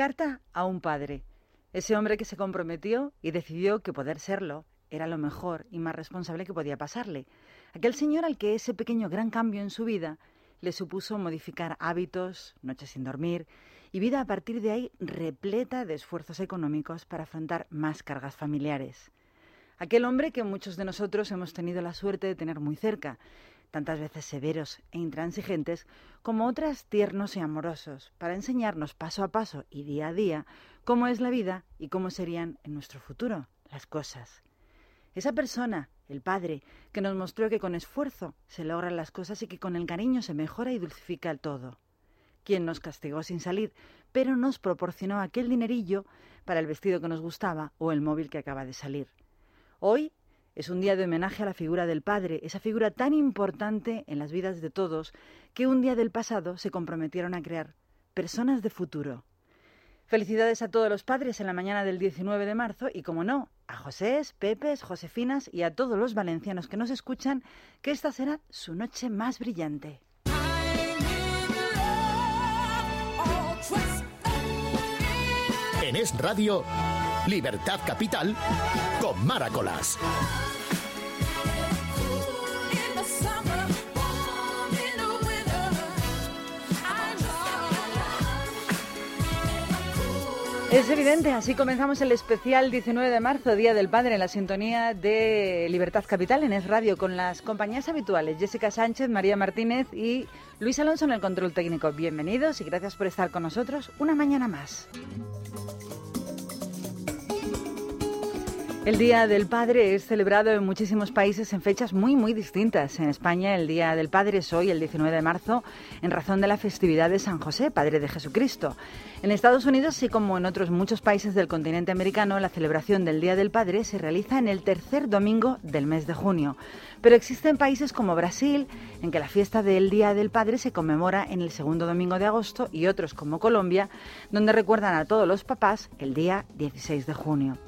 Carta a un padre. Ese hombre que se comprometió y decidió que poder serlo era lo mejor y más responsable que podía pasarle. Aquel señor al que ese pequeño gran cambio en su vida le supuso modificar hábitos, noches sin dormir y vida a partir de ahí repleta de esfuerzos económicos para afrontar más cargas familiares. Aquel hombre que muchos de nosotros hemos tenido la suerte de tener muy cerca, tantas veces severos e intransigentes, como otras tiernos y amorosos, para enseñarnos paso a paso y día a día cómo es la vida y cómo serían en nuestro futuro las cosas. Esa persona, el Padre, que nos mostró que con esfuerzo se logran las cosas y que con el cariño se mejora y dulcifica el todo. Quien nos castigó sin salir, pero nos proporcionó aquel dinerillo para el vestido que nos gustaba o el móvil que acaba de salir. Hoy es un día de homenaje a la figura del Padre, esa figura tan importante en las vidas de todos que un día del pasado se comprometieron a crear personas de futuro. Felicidades a todos los padres en la mañana del 19 de marzo y, como no, a Josés, Pepes, Josefinas y a todos los valencianos que nos escuchan, que esta será su noche más brillante. En Es Radio, Libertad Capital, con Maracolas. Es evidente, así comenzamos el especial 19 de marzo, Día del Padre, en la sintonía de Libertad Capital en Es Radio, con las compañías habituales, Jessica Sánchez, María Martínez y Luis Alonso en el control técnico. Bienvenidos y gracias por estar con nosotros una mañana más. El Día del Padre es celebrado en muchísimos países en fechas muy, muy distintas. En España el Día del Padre es hoy, el 19 de marzo, en razón de la festividad de San José, Padre de Jesucristo. En Estados Unidos, así como en otros muchos países del continente americano, la celebración del Día del Padre se realiza en el tercer domingo del mes de junio. Pero existen países como Brasil, en que la fiesta del Día del Padre se conmemora en el segundo domingo de agosto, y otros como Colombia, donde recuerdan a todos los papás el día 16 de junio.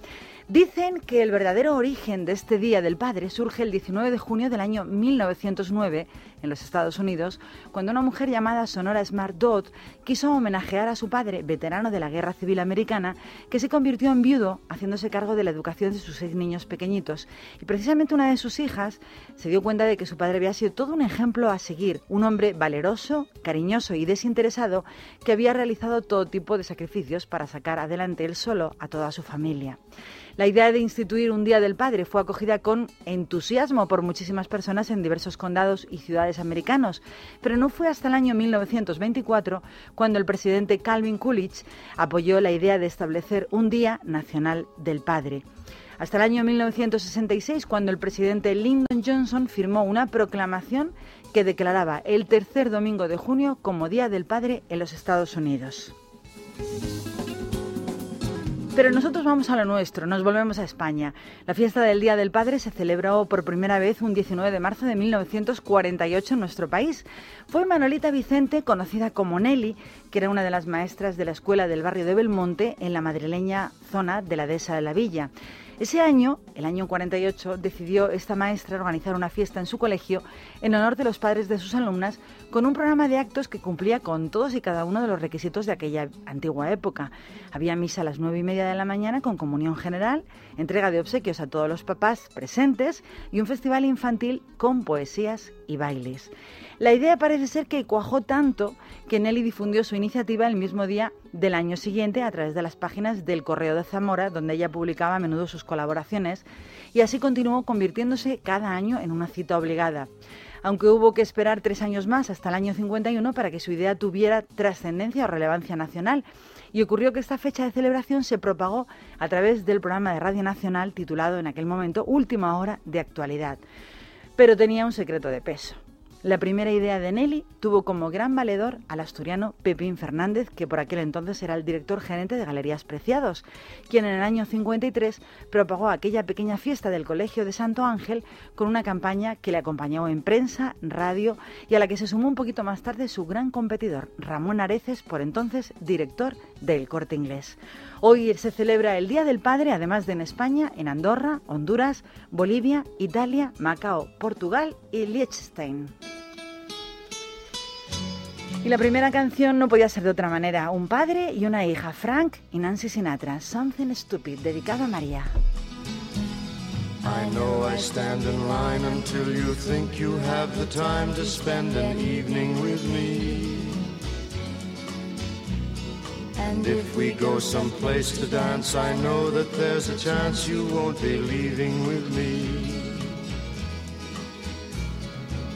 Dicen que el verdadero origen de este Día del Padre surge el 19 de junio del año 1909 en los Estados Unidos, cuando una mujer llamada Sonora Smart Dodd quiso homenajear a su padre, veterano de la Guerra Civil Americana, que se convirtió en viudo haciéndose cargo de la educación de sus seis niños pequeñitos. Y precisamente una de sus hijas se dio cuenta de que su padre había sido todo un ejemplo a seguir, un hombre valeroso, cariñoso y desinteresado que había realizado todo tipo de sacrificios para sacar adelante él solo a toda su familia. La idea de instituir un Día del Padre fue acogida con entusiasmo por muchísimas personas en diversos condados y ciudades americanos, pero no fue hasta el año 1924 cuando el presidente Calvin Coolidge apoyó la idea de establecer un Día Nacional del Padre. Hasta el año 1966, cuando el presidente Lyndon Johnson firmó una proclamación que declaraba el tercer domingo de junio como Día del Padre en los Estados Unidos. Pero nosotros vamos a lo nuestro, nos volvemos a España. La fiesta del Día del Padre se celebró por primera vez un 19 de marzo de 1948 en nuestro país. Fue Manolita Vicente, conocida como Nelly, que era una de las maestras de la escuela del barrio de Belmonte en la madrileña zona de la Dehesa de la Villa. Ese año, el año 48, decidió esta maestra organizar una fiesta en su colegio en honor de los padres de sus alumnas con un programa de actos que cumplía con todos y cada uno de los requisitos de aquella antigua época. Había misa a las nueve y media de la mañana con comunión general, entrega de obsequios a todos los papás presentes y un festival infantil con poesías y bailes. La idea parece ser que cuajó tanto que Nelly difundió su iniciativa el mismo día del año siguiente a través de las páginas del Correo de Zamora, donde ella publicaba a menudo sus colaboraciones, y así continuó convirtiéndose cada año en una cita obligada. Aunque hubo que esperar tres años más, hasta el año 51, para que su idea tuviera trascendencia o relevancia nacional, y ocurrió que esta fecha de celebración se propagó a través del programa de Radio Nacional titulado en aquel momento Última Hora de Actualidad. Pero tenía un secreto de peso. La primera idea de Nelly tuvo como gran valedor al asturiano Pepín Fernández, que por aquel entonces era el director gerente de Galerías Preciados, quien en el año 53 propagó aquella pequeña fiesta del Colegio de Santo Ángel con una campaña que le acompañó en prensa, radio y a la que se sumó un poquito más tarde su gran competidor, Ramón Areces, por entonces director del Corte Inglés. Hoy se celebra el Día del Padre, además de en España, en Andorra, Honduras, Bolivia, Italia, Macao, Portugal y Liechtenstein. Y la primera canción no podía ser de otra manera. Un padre y una hija, Frank y Nancy Sinatra. Something Stupid, dedicado a María. I know I stand in line until you think you have the time to spend an evening with me. And if we go someplace to dance, I know that there's a chance you won't be leaving with me.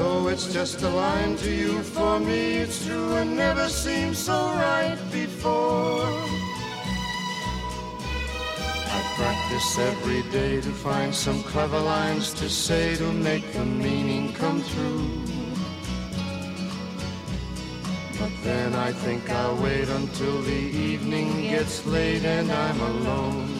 Though it's just a line to you, for me it's true and never seemed so right before. I practice every day to find some clever lines to say to make the meaning come through. But then I think I'll wait until the evening gets late and I'm alone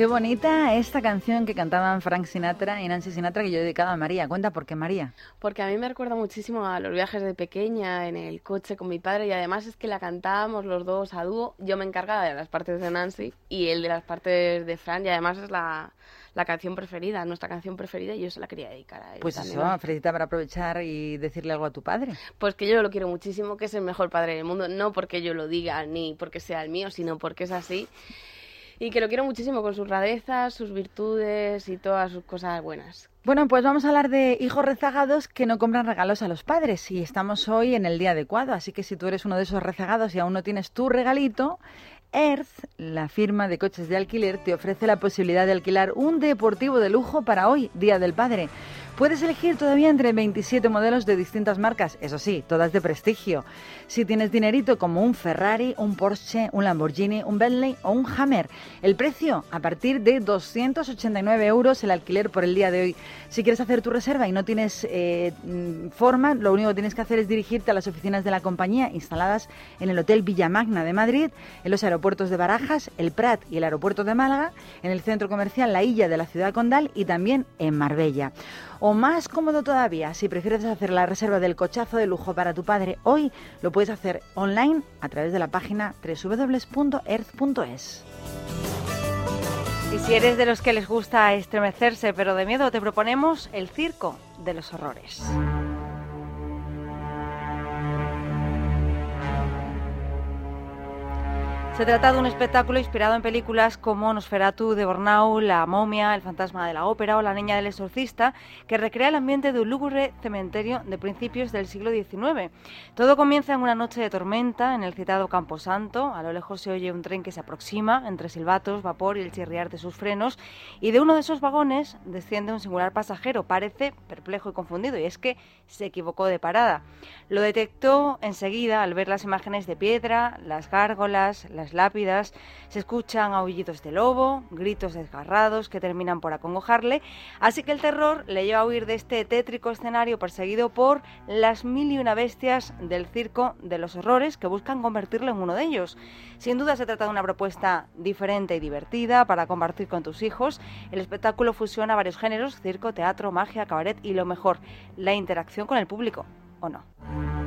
Qué bonita esta canción que cantaban Frank Sinatra y Nancy Sinatra que yo he dedicado a María. Cuenta por qué María. Porque a mí me recuerda muchísimo a los viajes de pequeña en el coche con mi padre y además es que la cantábamos los dos a dúo. Yo me encargaba de las partes de Nancy y él de las partes de Fran y además es la, la canción preferida, nuestra canción preferida y yo se la quería dedicar a él. Pues también. eso, felicita para aprovechar y decirle algo a tu padre. Pues que yo lo quiero muchísimo, que es el mejor padre del mundo, no porque yo lo diga ni porque sea el mío, sino porque es así. Y que lo quiero muchísimo con sus rarezas, sus virtudes y todas sus cosas buenas. Bueno, pues vamos a hablar de hijos rezagados que no compran regalos a los padres y estamos hoy en el día adecuado, así que si tú eres uno de esos rezagados y aún no tienes tu regalito, Earth, la firma de coches de alquiler, te ofrece la posibilidad de alquilar un deportivo de lujo para hoy, Día del Padre. Puedes elegir todavía entre 27 modelos de distintas marcas, eso sí, todas de prestigio. Si tienes dinerito como un Ferrari, un Porsche, un Lamborghini, un Bentley o un Hammer. El precio a partir de 289 euros el alquiler por el día de hoy. Si quieres hacer tu reserva y no tienes eh, mm, forma, lo único que tienes que hacer es dirigirte a las oficinas de la compañía instaladas en el Hotel Villamagna de Madrid, en los aeropuertos de Barajas, el Prat y el aeropuerto de Málaga, en el centro comercial La Illa de la ciudad condal y también en Marbella. O más cómodo todavía, si prefieres hacer la reserva del cochazo de lujo para tu padre hoy, lo puedes hacer online a través de la página www.earth.es. Y si eres de los que les gusta estremecerse pero de miedo, te proponemos el circo de los horrores. Se trata de un espectáculo inspirado en películas como Nosferatu de Bornau, La momia, El fantasma de la ópera o La niña del exorcista, que recrea el ambiente de un lúgubre cementerio de principios del siglo XIX. Todo comienza en una noche de tormenta en el citado Camposanto. A lo lejos se oye un tren que se aproxima entre silbatos, vapor y el chirriar de sus frenos, y de uno de esos vagones desciende un singular pasajero. Parece perplejo y confundido, y es que se equivocó de parada. Lo detectó enseguida al ver las imágenes de piedra, las gárgolas, las lápidas, se escuchan aullidos de lobo, gritos desgarrados que terminan por acongojarle, así que el terror le lleva a huir de este tétrico escenario perseguido por las mil y una bestias del circo de los horrores que buscan convertirlo en uno de ellos. Sin duda se trata de una propuesta diferente y divertida para compartir con tus hijos. El espectáculo fusiona varios géneros, circo, teatro, magia, cabaret y lo mejor, la interacción con el público, ¿o no?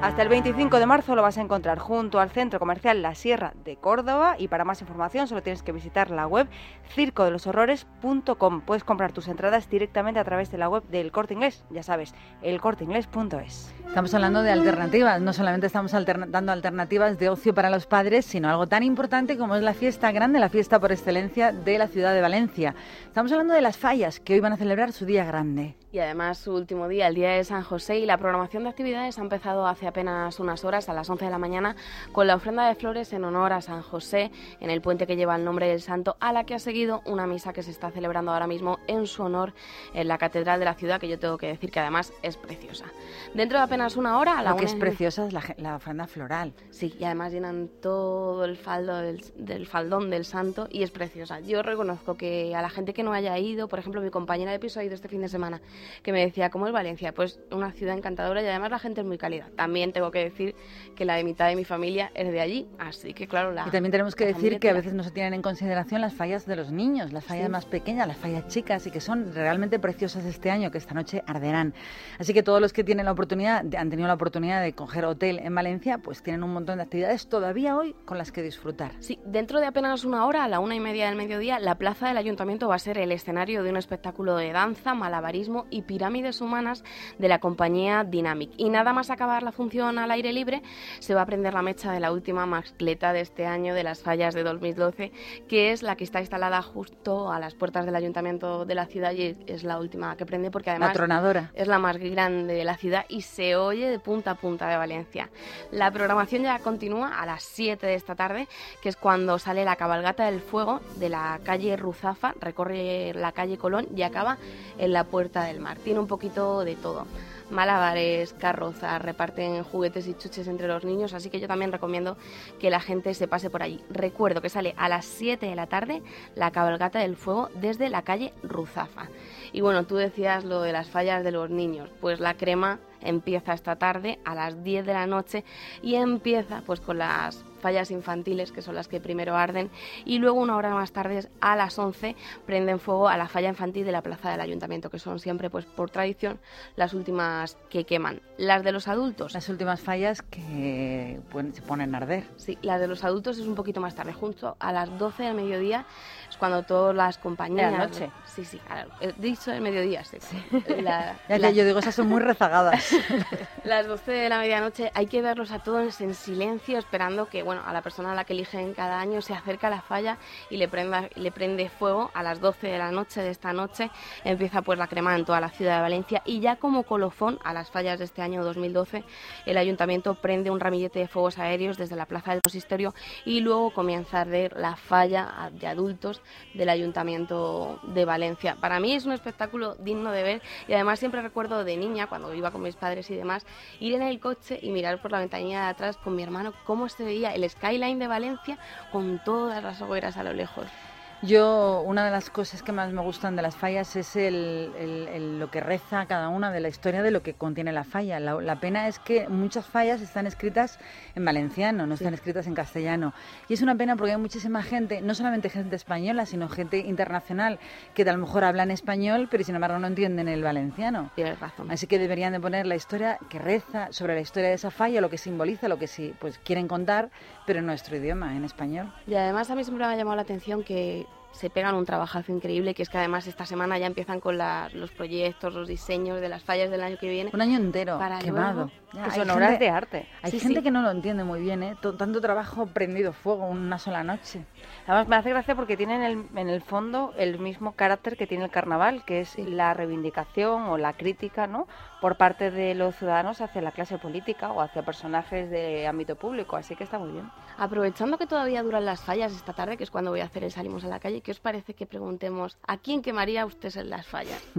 Hasta el 25 de marzo lo vas a encontrar junto al Centro Comercial La Sierra de Córdoba y para más información solo tienes que visitar la web circodeloshorrores.com. Puedes comprar tus entradas directamente a través de la web del Corte Inglés, ya sabes, elcorteinglés.es. Estamos hablando de alternativas, no solamente estamos dando alternativas de ocio para los padres, sino algo tan importante como es la fiesta grande, la fiesta por excelencia de la ciudad de Valencia. Estamos hablando de las fallas, que hoy van a celebrar su día grande y además su último día, el día de San José, y la programación de actividades ha empezado hace apenas unas horas, a las 11 de la mañana, con la ofrenda de flores en honor a San José en el puente que lleva el nombre del santo, a la que ha seguido una misa que se está celebrando ahora mismo en su honor en la Catedral de la ciudad, que yo tengo que decir que además es preciosa. Dentro de apenas una hora, a la Lo que es preciosa es la, ofrenda floral. Sí, y además llenan todo el faldo del, del faldón del santo y es preciosa. Yo reconozco que a la gente que no haya ido, por ejemplo, mi compañera de piso ha ido este fin de semana, que me decía, ¿cómo es Valencia? Pues una ciudad encantadora y además la gente es muy cálida. También tengo que decir que la de mitad de mi familia es de allí, así que claro, la... Y también tenemos que decir que a veces no se tienen en consideración las fallas de los niños, las fallas más pequeñas, las fallas chicas y que son realmente preciosas este año, que esta noche arderán. Así que todos los que tienen la oportunidad, han tenido la oportunidad de coger hotel en Valencia, pues tienen un montón de actividades todavía hoy con las que disfrutar. Sí, dentro de apenas una hora, a la una y media del mediodía, la plaza del ayuntamiento va a ser el escenario de un espectáculo de danza, malabarismo y pirámide humanas de la compañía Dynamic. Y nada más acabar la función al aire libre, se va a prender la mecha de la última mascleta de este año de las fallas de 2012, que es la que está instalada justo a las puertas del ayuntamiento de la ciudad y es la última que prende porque además es la más grande de la ciudad y se oye de punta a punta de Valencia. La programación ya continúa a las 7 de esta tarde, que es cuando sale la cabalgata del fuego de la calle Ruzafa, recorre la calle Colón y acaba en la Puerta del Mar. Tiene un poquito de todo. Malabares, carrozas, reparten juguetes y chuches entre los niños, así que yo también recomiendo que la gente se pase por allí. Recuerdo que sale a las 7 de la tarde la cabalgata del fuego desde la calle Ruzafa. Y bueno, tú decías lo de las fallas de los niños, pues la crema empieza esta tarde a las 10 de la noche y empieza pues con las fallas infantiles, que son las que primero arden, y luego una hora más tarde, a las 11, prenden fuego a la falla infantil de la plaza del ayuntamiento, que son siempre, pues por tradición, las últimas que queman. Las de los adultos. Las últimas fallas que se ponen a arder. Sí, las de los adultos es un poquito más tarde, junto a las 12 del mediodía, es cuando todas las compañías... De la noche. Sí, sí, he dicho el mediodía, sí. ya, yo digo, esas son muy rezagadas. las 12 de la medianoche hay que verlos a todos en silencio, esperando que bueno, a la persona a la que eligen cada año se acerca a la falla y le, prenda, le prende fuego a las 12 de la noche de esta noche. Empieza pues la crema en toda la ciudad de Valencia y ya como colofón a las fallas de este año 2012 el ayuntamiento prende un ramillete de fuegos aéreos desde la plaza del consistorio y luego comienza a arder la falla de adultos del ayuntamiento de Valencia. Para mí es un espectáculo digno de ver y además siempre recuerdo de niña cuando iba con mis padres y demás ir en el coche y mirar por la ventanilla de atrás con mi hermano cómo se veía el skyline de Valencia con todas las hogueras a lo lejos. Yo, una de las cosas que más me gustan de las fallas es el, lo que reza cada una de la historia de lo que contiene la falla. La, pena es que muchas fallas están escritas en valenciano, no están escritas en castellano. Y es una pena porque hay muchísima gente, no solamente gente española, sino gente internacional, que a lo mejor hablan español, pero sin embargo no entienden el valenciano. Tienes razón. Así que deberían de poner la historia que reza sobre la historia de esa falla, lo que simboliza, lo que sí, pues quieren contar, pero en nuestro idioma, en español. Y además a mí siempre me ha llamado la atención que se pegan un trabajazo increíble, que es que además esta semana ya empiezan con los proyectos, los diseños de las fallas del año que viene. Un año entero para quemado. Son obras de arte. Hay gente que no lo entiende muy bien, ¿eh? tanto trabajo prendido fuego una sola noche. Además me hace gracia porque tienen en el fondo el mismo carácter que tiene el carnaval, que es la reivindicación o la crítica, ¿no? Por parte de los ciudadanos hacia la clase política o hacia personajes de ámbito público, así que está muy bien. Aprovechando que todavía duran las fallas esta tarde, que es cuando voy a hacer el Salimos a la calle, ¿qué os parece que preguntemos a quién quemaría usted en las fallas?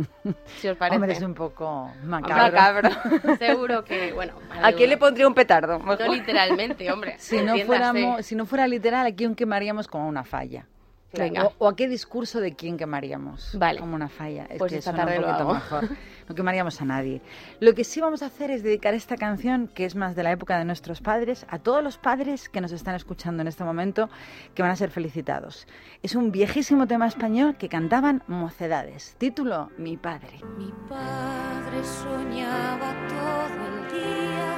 Si os parece. Hombre, es un poco macabro. Macabro. Seguro que, bueno. ¿A quién le pondría un petardo? No literalmente, hombre. Si no, fuéramos, si no fuera literal, ¿a quién quemaríamos como una falla? Venga. O, o a qué discurso de quién quemaríamos Vale. como una falla. Es Pues que esta tarde un lo hago. mejor. No quemaríamos a nadie. Lo que sí vamos a hacer es dedicar esta canción, que es más de la época de nuestros padres, a todos los padres que nos están escuchando en este momento, que van a ser felicitados. Es un viejísimo tema español que cantaban mocedades. Título, Mi padre. Mi padre soñaba todo el día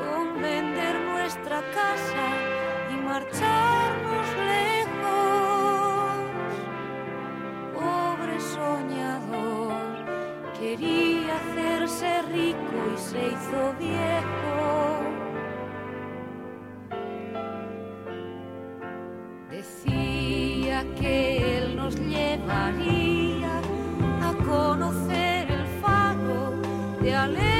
con vender nuestra casa y marcharnos Pobre soñador, quería hacerse rico y se hizo viejo. Decía que él nos llevaría a conocer el faro de Alejandría.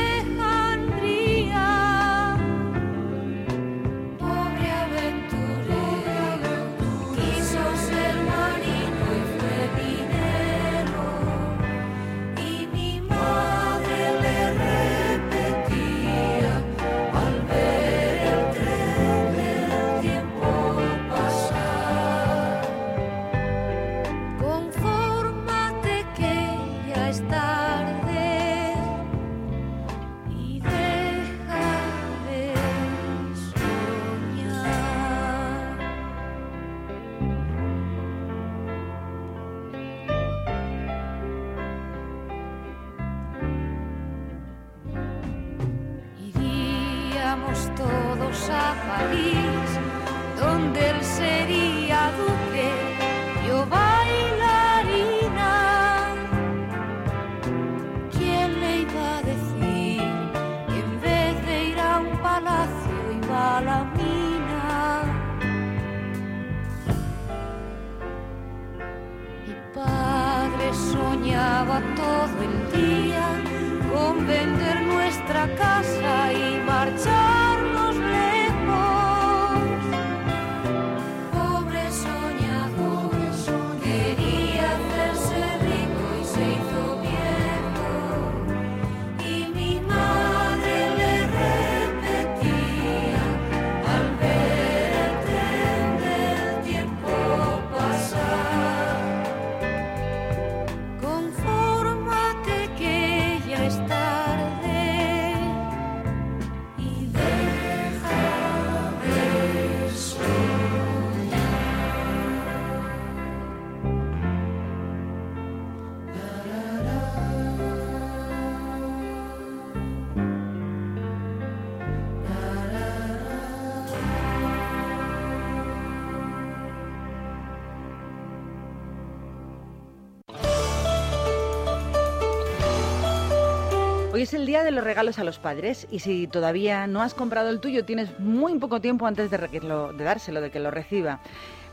De los regalos a los padres y si todavía no has comprado el tuyo, tienes muy poco tiempo antes de, de dárselo, de que lo reciba.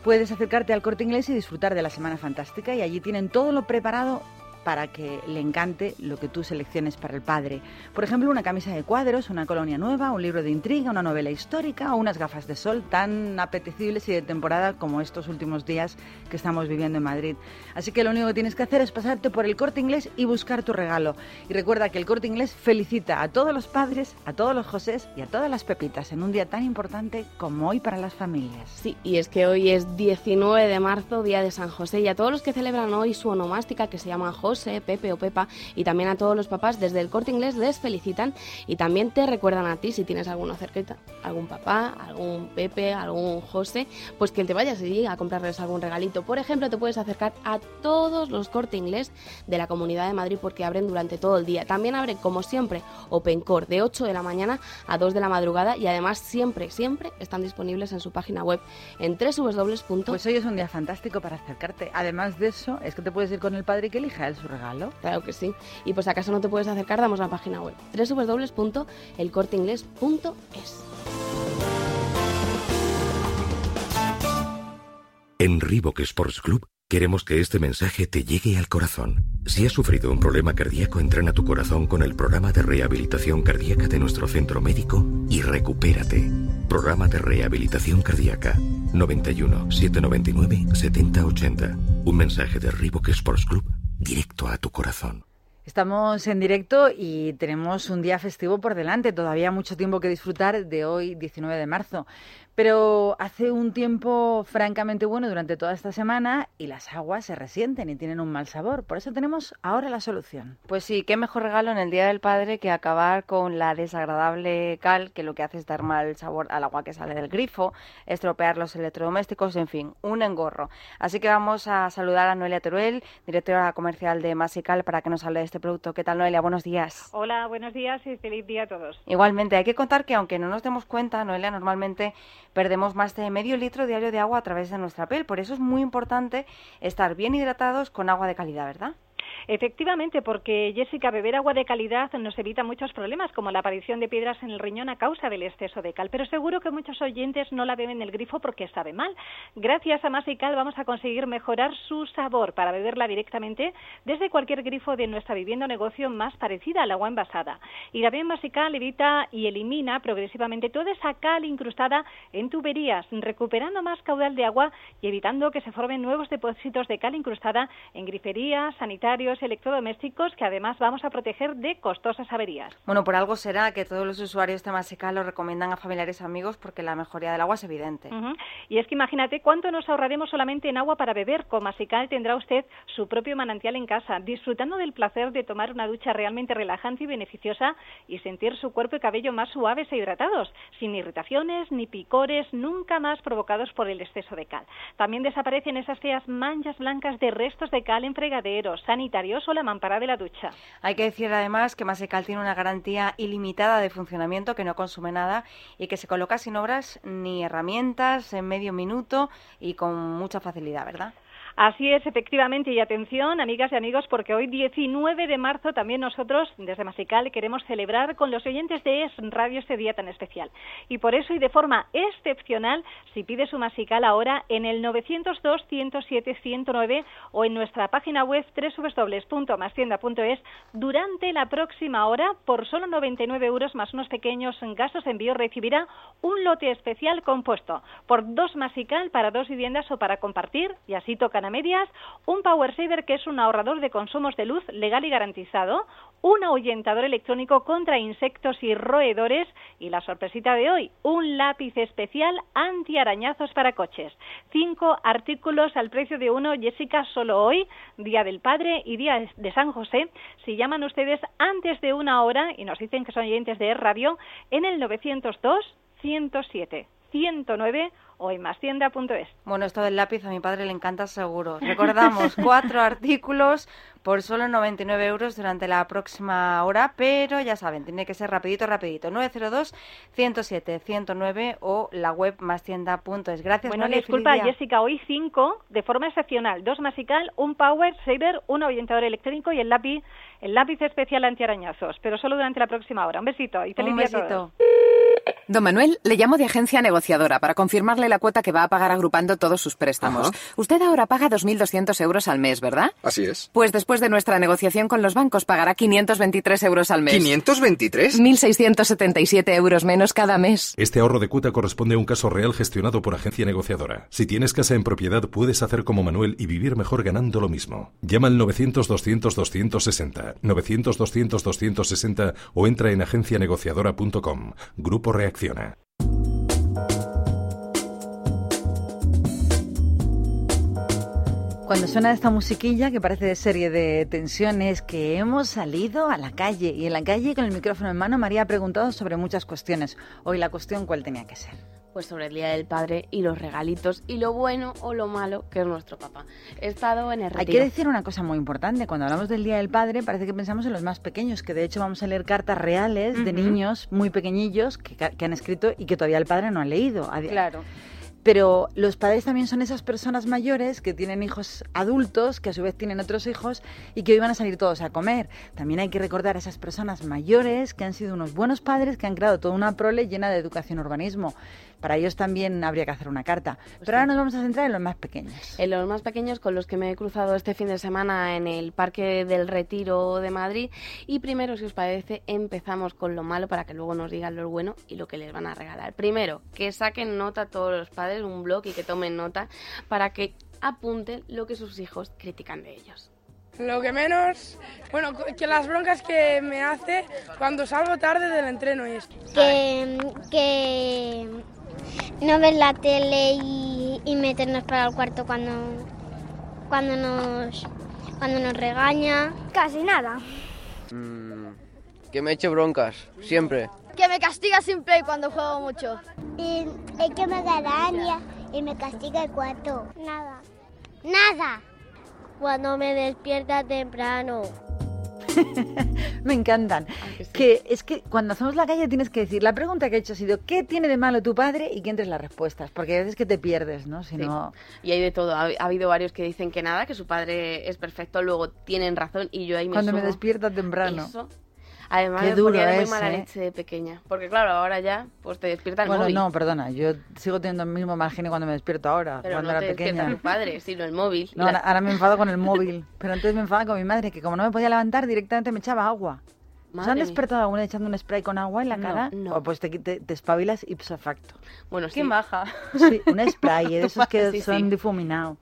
Puedes acercarte al corte inglés y disfrutar de la Semana Fantástica y allí tienen todo lo preparado para que le encante lo que tú selecciones para el padre. Por ejemplo, una camisa de cuadros, una colonia nueva, un libro de intriga, una novela histórica o unas gafas de sol tan apetecibles y de temporada como estos últimos días que estamos viviendo en Madrid. Así que lo único que tienes que hacer es pasarte por el corte inglés y buscar tu regalo. Y recuerda que el corte inglés felicita a todos los padres, a todos los Josés y a todas las Pepitas en un día tan importante como hoy para las familias. Sí, y es que hoy es 19 de marzo, día de San José, y a todos los que celebran hoy su onomástica, que se llaman José, Pepe o Pepa, y también a todos los papás desde el corte inglés les felicitan y también te recuerdan a ti si tienes alguno cerquita, algún papá, algún Pepe, algún José, pues que te vayas allí a comprarles algún regalito. Por ejemplo, te puedes acercar a todos los corte inglés de la Comunidad de Madrid porque abren durante todo el día. También abren, como siempre, Open Core de 8 de la mañana a 2 de la madrugada y además siempre, siempre están disponibles en su página web en www. Pues hoy es un día fantástico para acercarte. Además de eso, es que te puedes ir con el padre que elija él su regalo. Claro que sí. Y pues si acaso no te puedes acercar, damos la página web www.elcorteingles.es. En Reebok Sports Club queremos que este mensaje te llegue al corazón. Si has sufrido un problema cardíaco, entrena tu corazón con el programa de rehabilitación cardíaca de nuestro centro médico y recupérate. Programa de rehabilitación cardíaca. 91 799 7080. Un mensaje de Reebok Sports Club directo a tu corazón. Estamos en directo y tenemos un día festivo por delante, todavía mucho tiempo que disfrutar de hoy 19 de marzo. Pero hace un tiempo francamente bueno durante toda esta semana y las aguas se resienten y tienen un mal sabor. Por eso tenemos ahora la solución. Pues sí, qué mejor regalo en el Día del Padre que acabar con la desagradable cal que lo que hace es dar mal sabor al agua que sale del grifo, estropear los electrodomésticos, en fin, un engorro. Así que vamos a saludar a Noelia Teruel, directora comercial de Masical, para que nos hable de este producto. ¿Qué tal, Noelia? Buenos días. Hola, buenos días y feliz día a todos. Igualmente, hay que contar que aunque no nos demos cuenta, Noelia, normalmente perdemos más de medio litro diario de agua a través de nuestra piel. Por eso es muy importante estar bien hidratados con agua de calidad, ¿verdad? Efectivamente, porque Jessica, beber agua de calidad nos evita muchos problemas, como la aparición de piedras en el riñón a causa del exceso de cal. Pero seguro que muchos oyentes no la beben en el grifo porque sabe mal. Gracias a Masical vamos a conseguir mejorar su sabor para beberla directamente desde cualquier grifo de nuestra vivienda o negocio más parecida al agua envasada. Y también Masical evita y elimina progresivamente toda esa cal incrustada en tuberías, recuperando más caudal de agua y evitando que se formen nuevos depósitos de cal incrustada en griferías, sanitarios electrodomésticos que además vamos a proteger de costosas averías. Bueno, por algo será que todos los usuarios de Masical lo recomiendan a familiares y amigos porque la mejoría del agua es evidente. Ujú. Y es que imagínate cuánto nos ahorraremos solamente en agua para beber. Con Masical tendrá usted su propio manantial en casa, disfrutando del placer de tomar una ducha realmente relajante y beneficiosa y sentir su cuerpo y cabello más suaves e hidratados, sin irritaciones ni picores nunca más provocados por el exceso de cal. También desaparecen esas feas manchas blancas de restos de cal en fregaderos, sanitarios o la mampara de la ducha. Hay que decir además que Masical tiene una garantía ilimitada de funcionamiento que no consume nada y que se coloca sin obras ni herramientas en medio minuto y con mucha facilidad, ¿verdad? Así es, efectivamente, y atención, amigas y amigos, porque hoy 19 de marzo también nosotros, desde Masical, queremos celebrar con los oyentes de Radio este día tan especial. Y por eso, y de forma excepcional, si pide su Masical ahora en el 902-107-109 o en nuestra página web www.mastienda.es, durante la próxima hora, por solo 99 euros más unos pequeños gastos de envío, recibirá un lote especial compuesto por dos Masical para dos viviendas o para compartir, y así a medias, un Power Saver que es un ahorrador de consumos de luz legal y garantizado, un ahuyentador electrónico contra insectos y roedores y la sorpresita de hoy, un lápiz especial antiarañazos para coches. Cinco artículos al precio de uno, Jessica, solo hoy, Día del Padre y Día de San José. Si llaman ustedes antes de una hora y nos dicen que son oyentes de radio, en el 902 107 109 o en mastienda.es. Bueno, esto del lápiz a mi padre le encanta seguro. Recordamos, cuatro artículos por solo 99 euros durante la próxima hora, pero ya saben, tiene que ser rapidito, rapidito. 902-107-109 o la web mastienda.es. Gracias, Bueno, disculpa. Jessica, hoy cinco de forma excepcional. Dos Masical, un Power Saver, un ahuyentador eléctrico y el lápiz, el lápiz especial antiarañazos, pero solo durante la próxima hora. Un besito y feliz Un día a todos. besito. Don Manuel, le llamo de agencia negociadora para confirmarle la cuota que va a pagar agrupando todos sus préstamos. Ajá. Usted ahora paga 2.200 euros al mes, ¿verdad? Así es. Pues después de nuestra negociación con los bancos pagará 523 euros al mes. ¿523? 1.677 euros menos cada mes. Este ahorro de cuota corresponde a un caso real gestionado por agencia negociadora. Si tienes casa en propiedad, puedes hacer como Manuel y vivir mejor ganando lo mismo. Llama al 900-200-260, 900-200-260 o entra en agencianegociadora.com. Grupo Reacciona. Cuando suena esta musiquilla que parece de serie de tensiones, que hemos salido a la calle y en la calle con el micrófono en mano María ha preguntado sobre muchas cuestiones. Hoy la cuestión cuál tenía que ser. Pues sobre el Día del Padre y los regalitos y lo bueno o lo malo que es nuestro papá. He estado en el Hay retiro. que decir una cosa muy importante. Cuando hablamos del Día del Padre, parece que pensamos en los más pequeños, que de hecho vamos a leer cartas reales de niños muy pequeñillos que, que han escrito y que todavía el padre no ha leído. Claro. Pero los padres también son esas personas mayores que tienen hijos adultos, que a su vez tienen otros hijos y que hoy van a salir todos a comer. También hay que recordar a esas personas mayores que han sido unos buenos padres que han creado toda una prole llena de educación urbanismo. Para ellos también habría que hacer una carta. Pero ahora nos vamos a centrar en los más pequeños. En los más pequeños con los que me he cruzado este fin de semana en el Parque del Retiro de Madrid. Y primero, si os parece, empezamos con lo malo para que luego nos digan lo bueno y lo que les van a regalar. Primero, que saquen nota todos los padres, un blog y que tomen nota para que apunten lo que sus hijos critican de ellos. Lo que menos, bueno, que las broncas que me hace cuando salgo tarde del entreno y esto. Que, que no ver la tele y, y meternos para el cuarto cuando, cuando, nos, cuando nos regaña. Casi nada. Mm, que me eche broncas, siempre. Que me castiga siempre cuando juego mucho. Y, y que me regaña y me castiga el cuarto. Nada. Nada. Cuando me despierta temprano. Me encantan. que, es que cuando hacemos la calle tienes que decir, la pregunta que he hecho ha sido, ¿qué tiene de malo tu padre? Y que entres las respuestas, porque a veces que te pierdes, ¿no? Si Sí. no... Y hay de todo. Ha, ha habido varios que dicen que nada, que su padre es perfecto, luego tienen razón y yo ahí me Cuando me despierta temprano. Eso. Además, Qué me duro ponía de muy es, mala ¿eh? leche de pequeña. Porque claro, ahora ya, pues te despierta el Bueno, móvil. no, perdona, yo sigo teniendo el mismo margen cuando me despierto ahora, Pero cuando no era te pequeña. tu padre, sino el móvil. No, ahora, ahora me enfado con el móvil, pero antes me enfadaba con mi madre, que como no me podía levantar, directamente me echaba agua. ¿Se han despertado alguna echando un spray con agua en la No, cara? no. O pues te, te, te espabilas ipso facto. Bueno, Qué sí. maja. Sí, un spray, de esos que Sí, son sí. difuminados.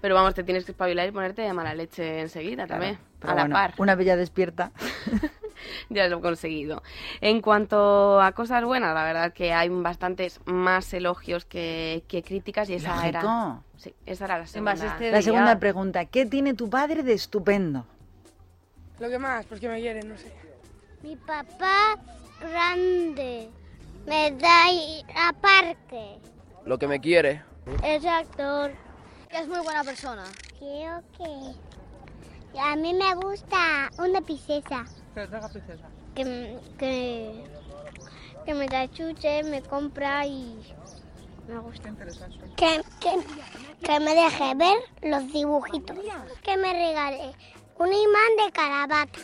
Pero vamos, te tienes que espabilar y ponerte de mala leche enseguida también. Pero a la bueno, par. una bella despierta. Ya lo he conseguido. En cuanto a cosas buenas, la verdad que hay bastantes más elogios que, que críticas y esa era... Lógico. Sí, esa era la segunda. este La día. segunda pregunta, ¿qué tiene tu padre de estupendo? Lo que más, pues que me quieren, no sé. Mi papá grande me da ir a parque. Lo que me quiere. Es actor. Que es muy buena persona. Creo que a mí me gusta una princesa. Que, que, que me da chuche, me compra y me gusta. Que, que, que me deje ver los dibujitos. Que me regale un imán de carabata.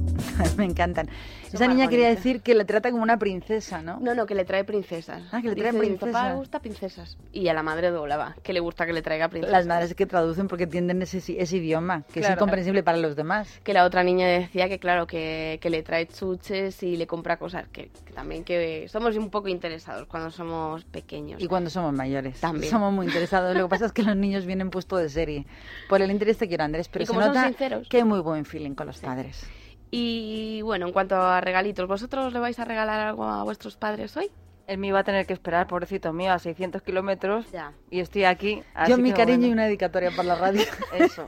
me encantan. Esa niña quería decir que la trata como una princesa, ¿no? No, no, que le trae princesas. Ah, que le trae Dice, Mi papá princesas. le gusta princesas. Y a la madre doblaba, que le gusta que le traiga princesas. Las madres que traducen porque entienden ese, ese idioma, que es Claro. incomprensible para los demás. Que la otra niña decía que, claro, que, que le trae chuches y le compra cosas. Que, que también que somos un poco interesados cuando somos pequeños. Y cuando somos mayores. También. Somos muy interesados. Lo que pasa es que los niños vienen puesto de serie. Por el interés te quiero, Andrés, pero se nota sinceros. que hay muy buen feeling con los padres. Y bueno, en cuanto a regalitos, ¿vosotros le vais a regalar algo a vuestros padres hoy? Él me iba a tener que esperar, pobrecito mío, a 600 kilómetros. Ya. Y estoy aquí. así Yo mi cariño y una dedicatoria por la radio. Eso.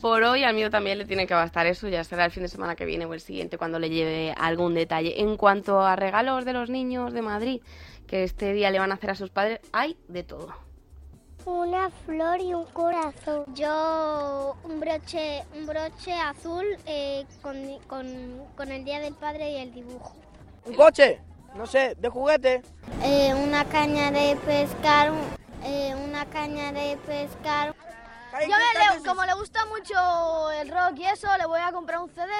Por hoy al mío también le tiene que bastar eso, ya será el fin de semana que viene o el siguiente cuando le lleve algún detalle. En cuanto a regalos de los niños de Madrid, que este día le van a hacer a sus padres, hay de todo. Una flor y un corazón. Yo un broche, un broche azul eh, con, con, con el Día del Padre y el dibujo. Un coche, no sé, de juguete. Eh, una caña de pescar, eh, una caña de pescar. Yo me como le gusta mucho el rock y eso, le voy a comprar un CD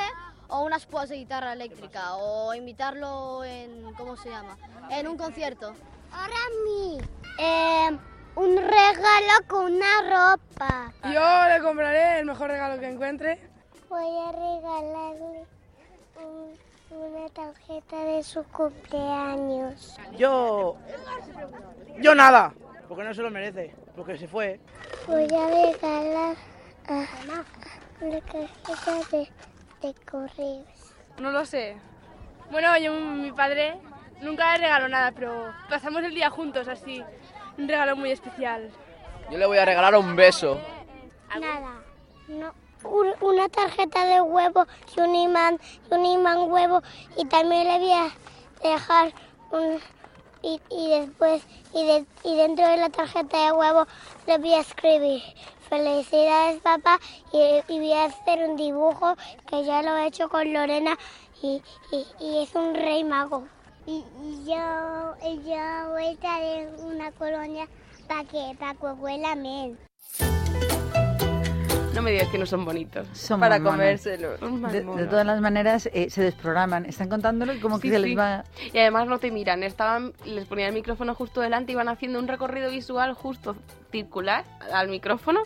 o unas púas de guitarra eléctrica o invitarlo en, ¿cómo se llama? En un concierto. Ahora mí. Un regalo con una ropa. Yo le compraré el mejor regalo que encuentre. Voy a regalarle un- una tarjeta de su cumpleaños. Yo. Yo nada, porque no se lo merece, porque se fue. Voy a regalar ah, una tarjeta de, de correos. No lo sé. Bueno, yo, mi padre, nunca le regalo nada, pero pasamos el día juntos así. Un regalo muy especial. Yo le voy a regalar un beso. Nada, no. Un- una tarjeta de huevo y un imán, y un imán huevo y también le voy a dejar un y, y después y, de- y dentro de la tarjeta de huevo le voy a escribir felicidades papá y, y voy a hacer un dibujo que ya lo he hecho con Lorena y, y- y es un rey mago. Y, y yo, y yo voy a traer una colonia para que, para que huela bien. No me digas que no son bonitos. Son Para comérselos. De, todas las maneras, eh, se desprograman. Están contándolo y como que Sí, se sí. les va... Y además no te miran, estaban, les ponía el micrófono justo delante, iban haciendo un recorrido visual justo circular al micrófono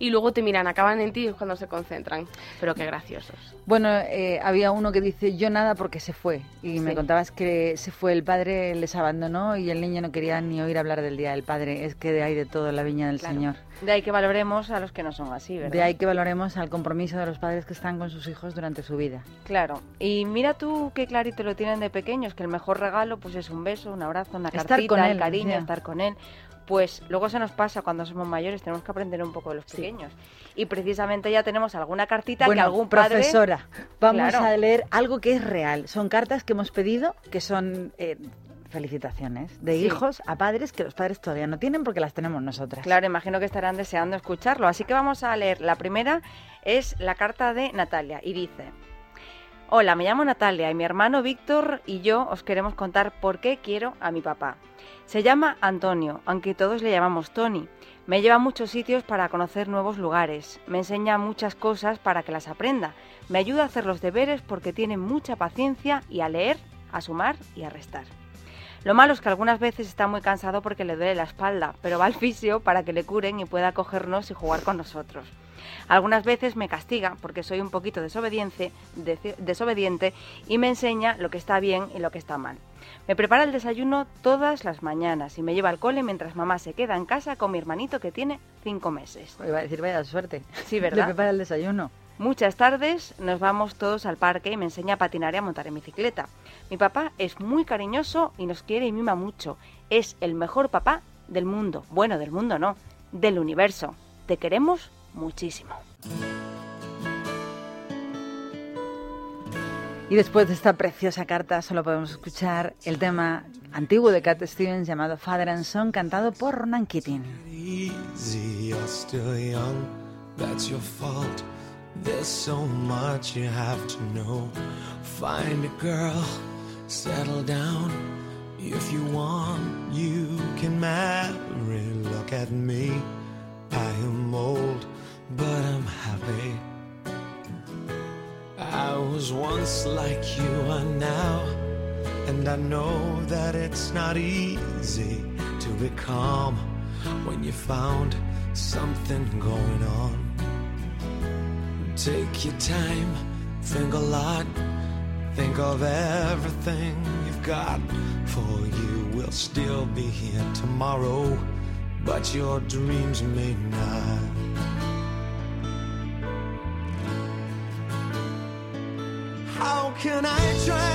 y luego te miran, acaban en ti cuando se concentran. Pero qué graciosos. Bueno, eh, había uno que dice yo nada porque se fue. Y me Sí. contabas que se fue el padre, les abandonó y el niño no quería ni oír hablar del Día del Padre. Es que de ahí de todo en la viña del Claro. Señor. De ahí que valoremos a los que no son así, ¿verdad? De ahí que valoremos al compromiso de los padres que están con sus hijos durante su vida. Claro. Y mira tú qué clarito lo tienen de pequeños, que el mejor regalo pues es un beso, un abrazo, una Estar cartita, con el él, cariño, decía. estar con él. Pues luego se nos pasa cuando somos mayores, tenemos que aprender un poco de los Sí. pequeños. Y precisamente ya tenemos alguna cartita bueno, que algún padre... profesora, vamos Claro. a leer algo que es real. Son cartas que hemos pedido, que son eh, felicitaciones de Sí. hijos a padres que los padres todavía no tienen porque las tenemos nosotras. Claro, imagino que estarán deseando escucharlo. Así que vamos a leer. La primera es la carta de Natalia y dice... Hola, me llamo Natalia y mi hermano Víctor y yo os queremos contar por qué quiero a mi papá. Se llama Antonio, aunque todos le llamamos Tony. Me lleva a muchos sitios para conocer nuevos lugares. Me enseña muchas cosas para que las aprenda. Me ayuda a hacer los deberes porque tiene mucha paciencia y a leer, a sumar y a restar. Lo malo es que algunas veces está muy cansado porque le duele la espalda, pero va al fisio para que le curen y pueda cogernos y jugar con nosotros. Algunas veces me castiga porque soy un poquito desobediente, y me enseña lo que está bien y lo que está mal. Me prepara el desayuno todas las mañanas y me lleva al cole mientras mamá se queda en casa con mi hermanito que tiene cinco meses. Iba a decir, vaya suerte. Sí, Le ¿verdad? prepara el desayuno. Muchas tardes nos vamos todos al parque y me enseña a patinar y a montar en bicicleta. Mi papá es muy cariñoso y nos quiere y mima mucho. Es el mejor papá del mundo. Bueno, del mundo no, del universo. Te queremos muchísimo. Y después de esta preciosa carta solo podemos escuchar el tema antiguo de Cat Stevens llamado Father and Son cantado por Ronan Keating. easy, you're still young, that's your fault. There's so much you have to know. Find a girl, settle down. If you want, you can marry. Look at me, I am old, but I'm happy. I was once like you are now, and I know that it's not easy to be calm when you found something going on. Take your time, think a lot, think of everything you've got, for you will still be here tomorrow, but your dreams may not. Can I try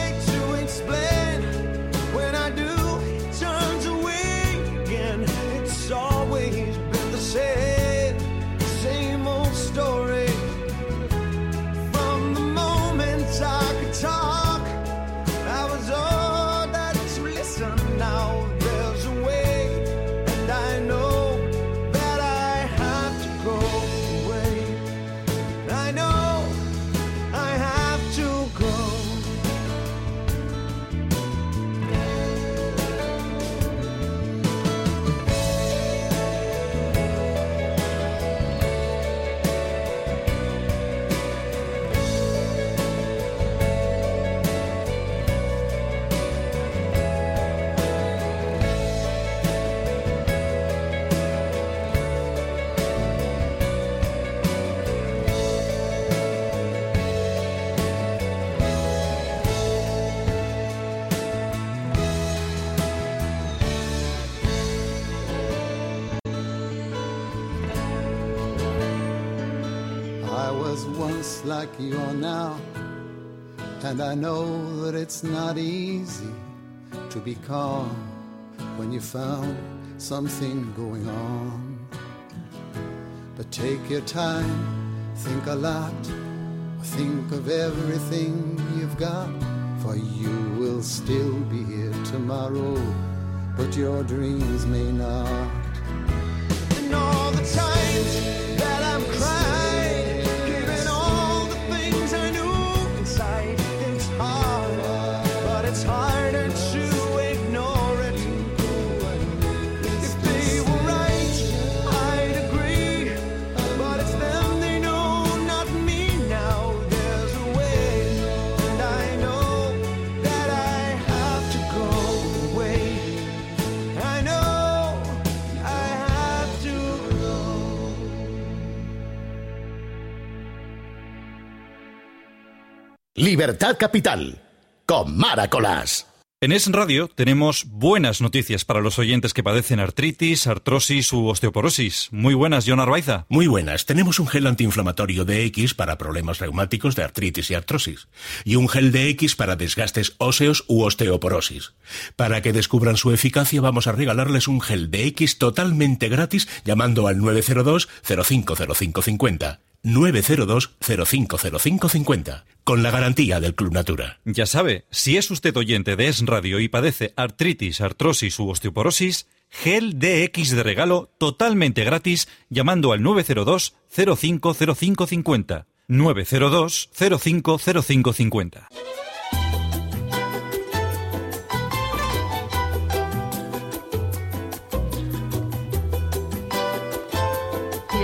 once like you are now, and I know that it's not easy to be calm when you found something going on. But take your time, think a lot, think of everything you've got, for you will still be here tomorrow, but your dreams may not. And all the times Libertad Capital, con Mara Colás. En Es Radio tenemos buenas noticias para los oyentes que padecen artritis, artrosis u osteoporosis. Muy buenas, John Arbaiza. Muy buenas. Tenemos un gel antiinflamatorio DX para problemas reumáticos de artritis y artrosis. Y un gel DX para desgastes óseos u osteoporosis. Para que descubran su eficacia vamos a regalarles un gel DX totalmente gratis llamando al 902 050550. 902 050550 con la garantía del Club Natura. Ya sabe, si es usted oyente de Es Radio y padece artritis, artrosis u osteoporosis, gel DX de regalo totalmente gratis llamando al 902 050550.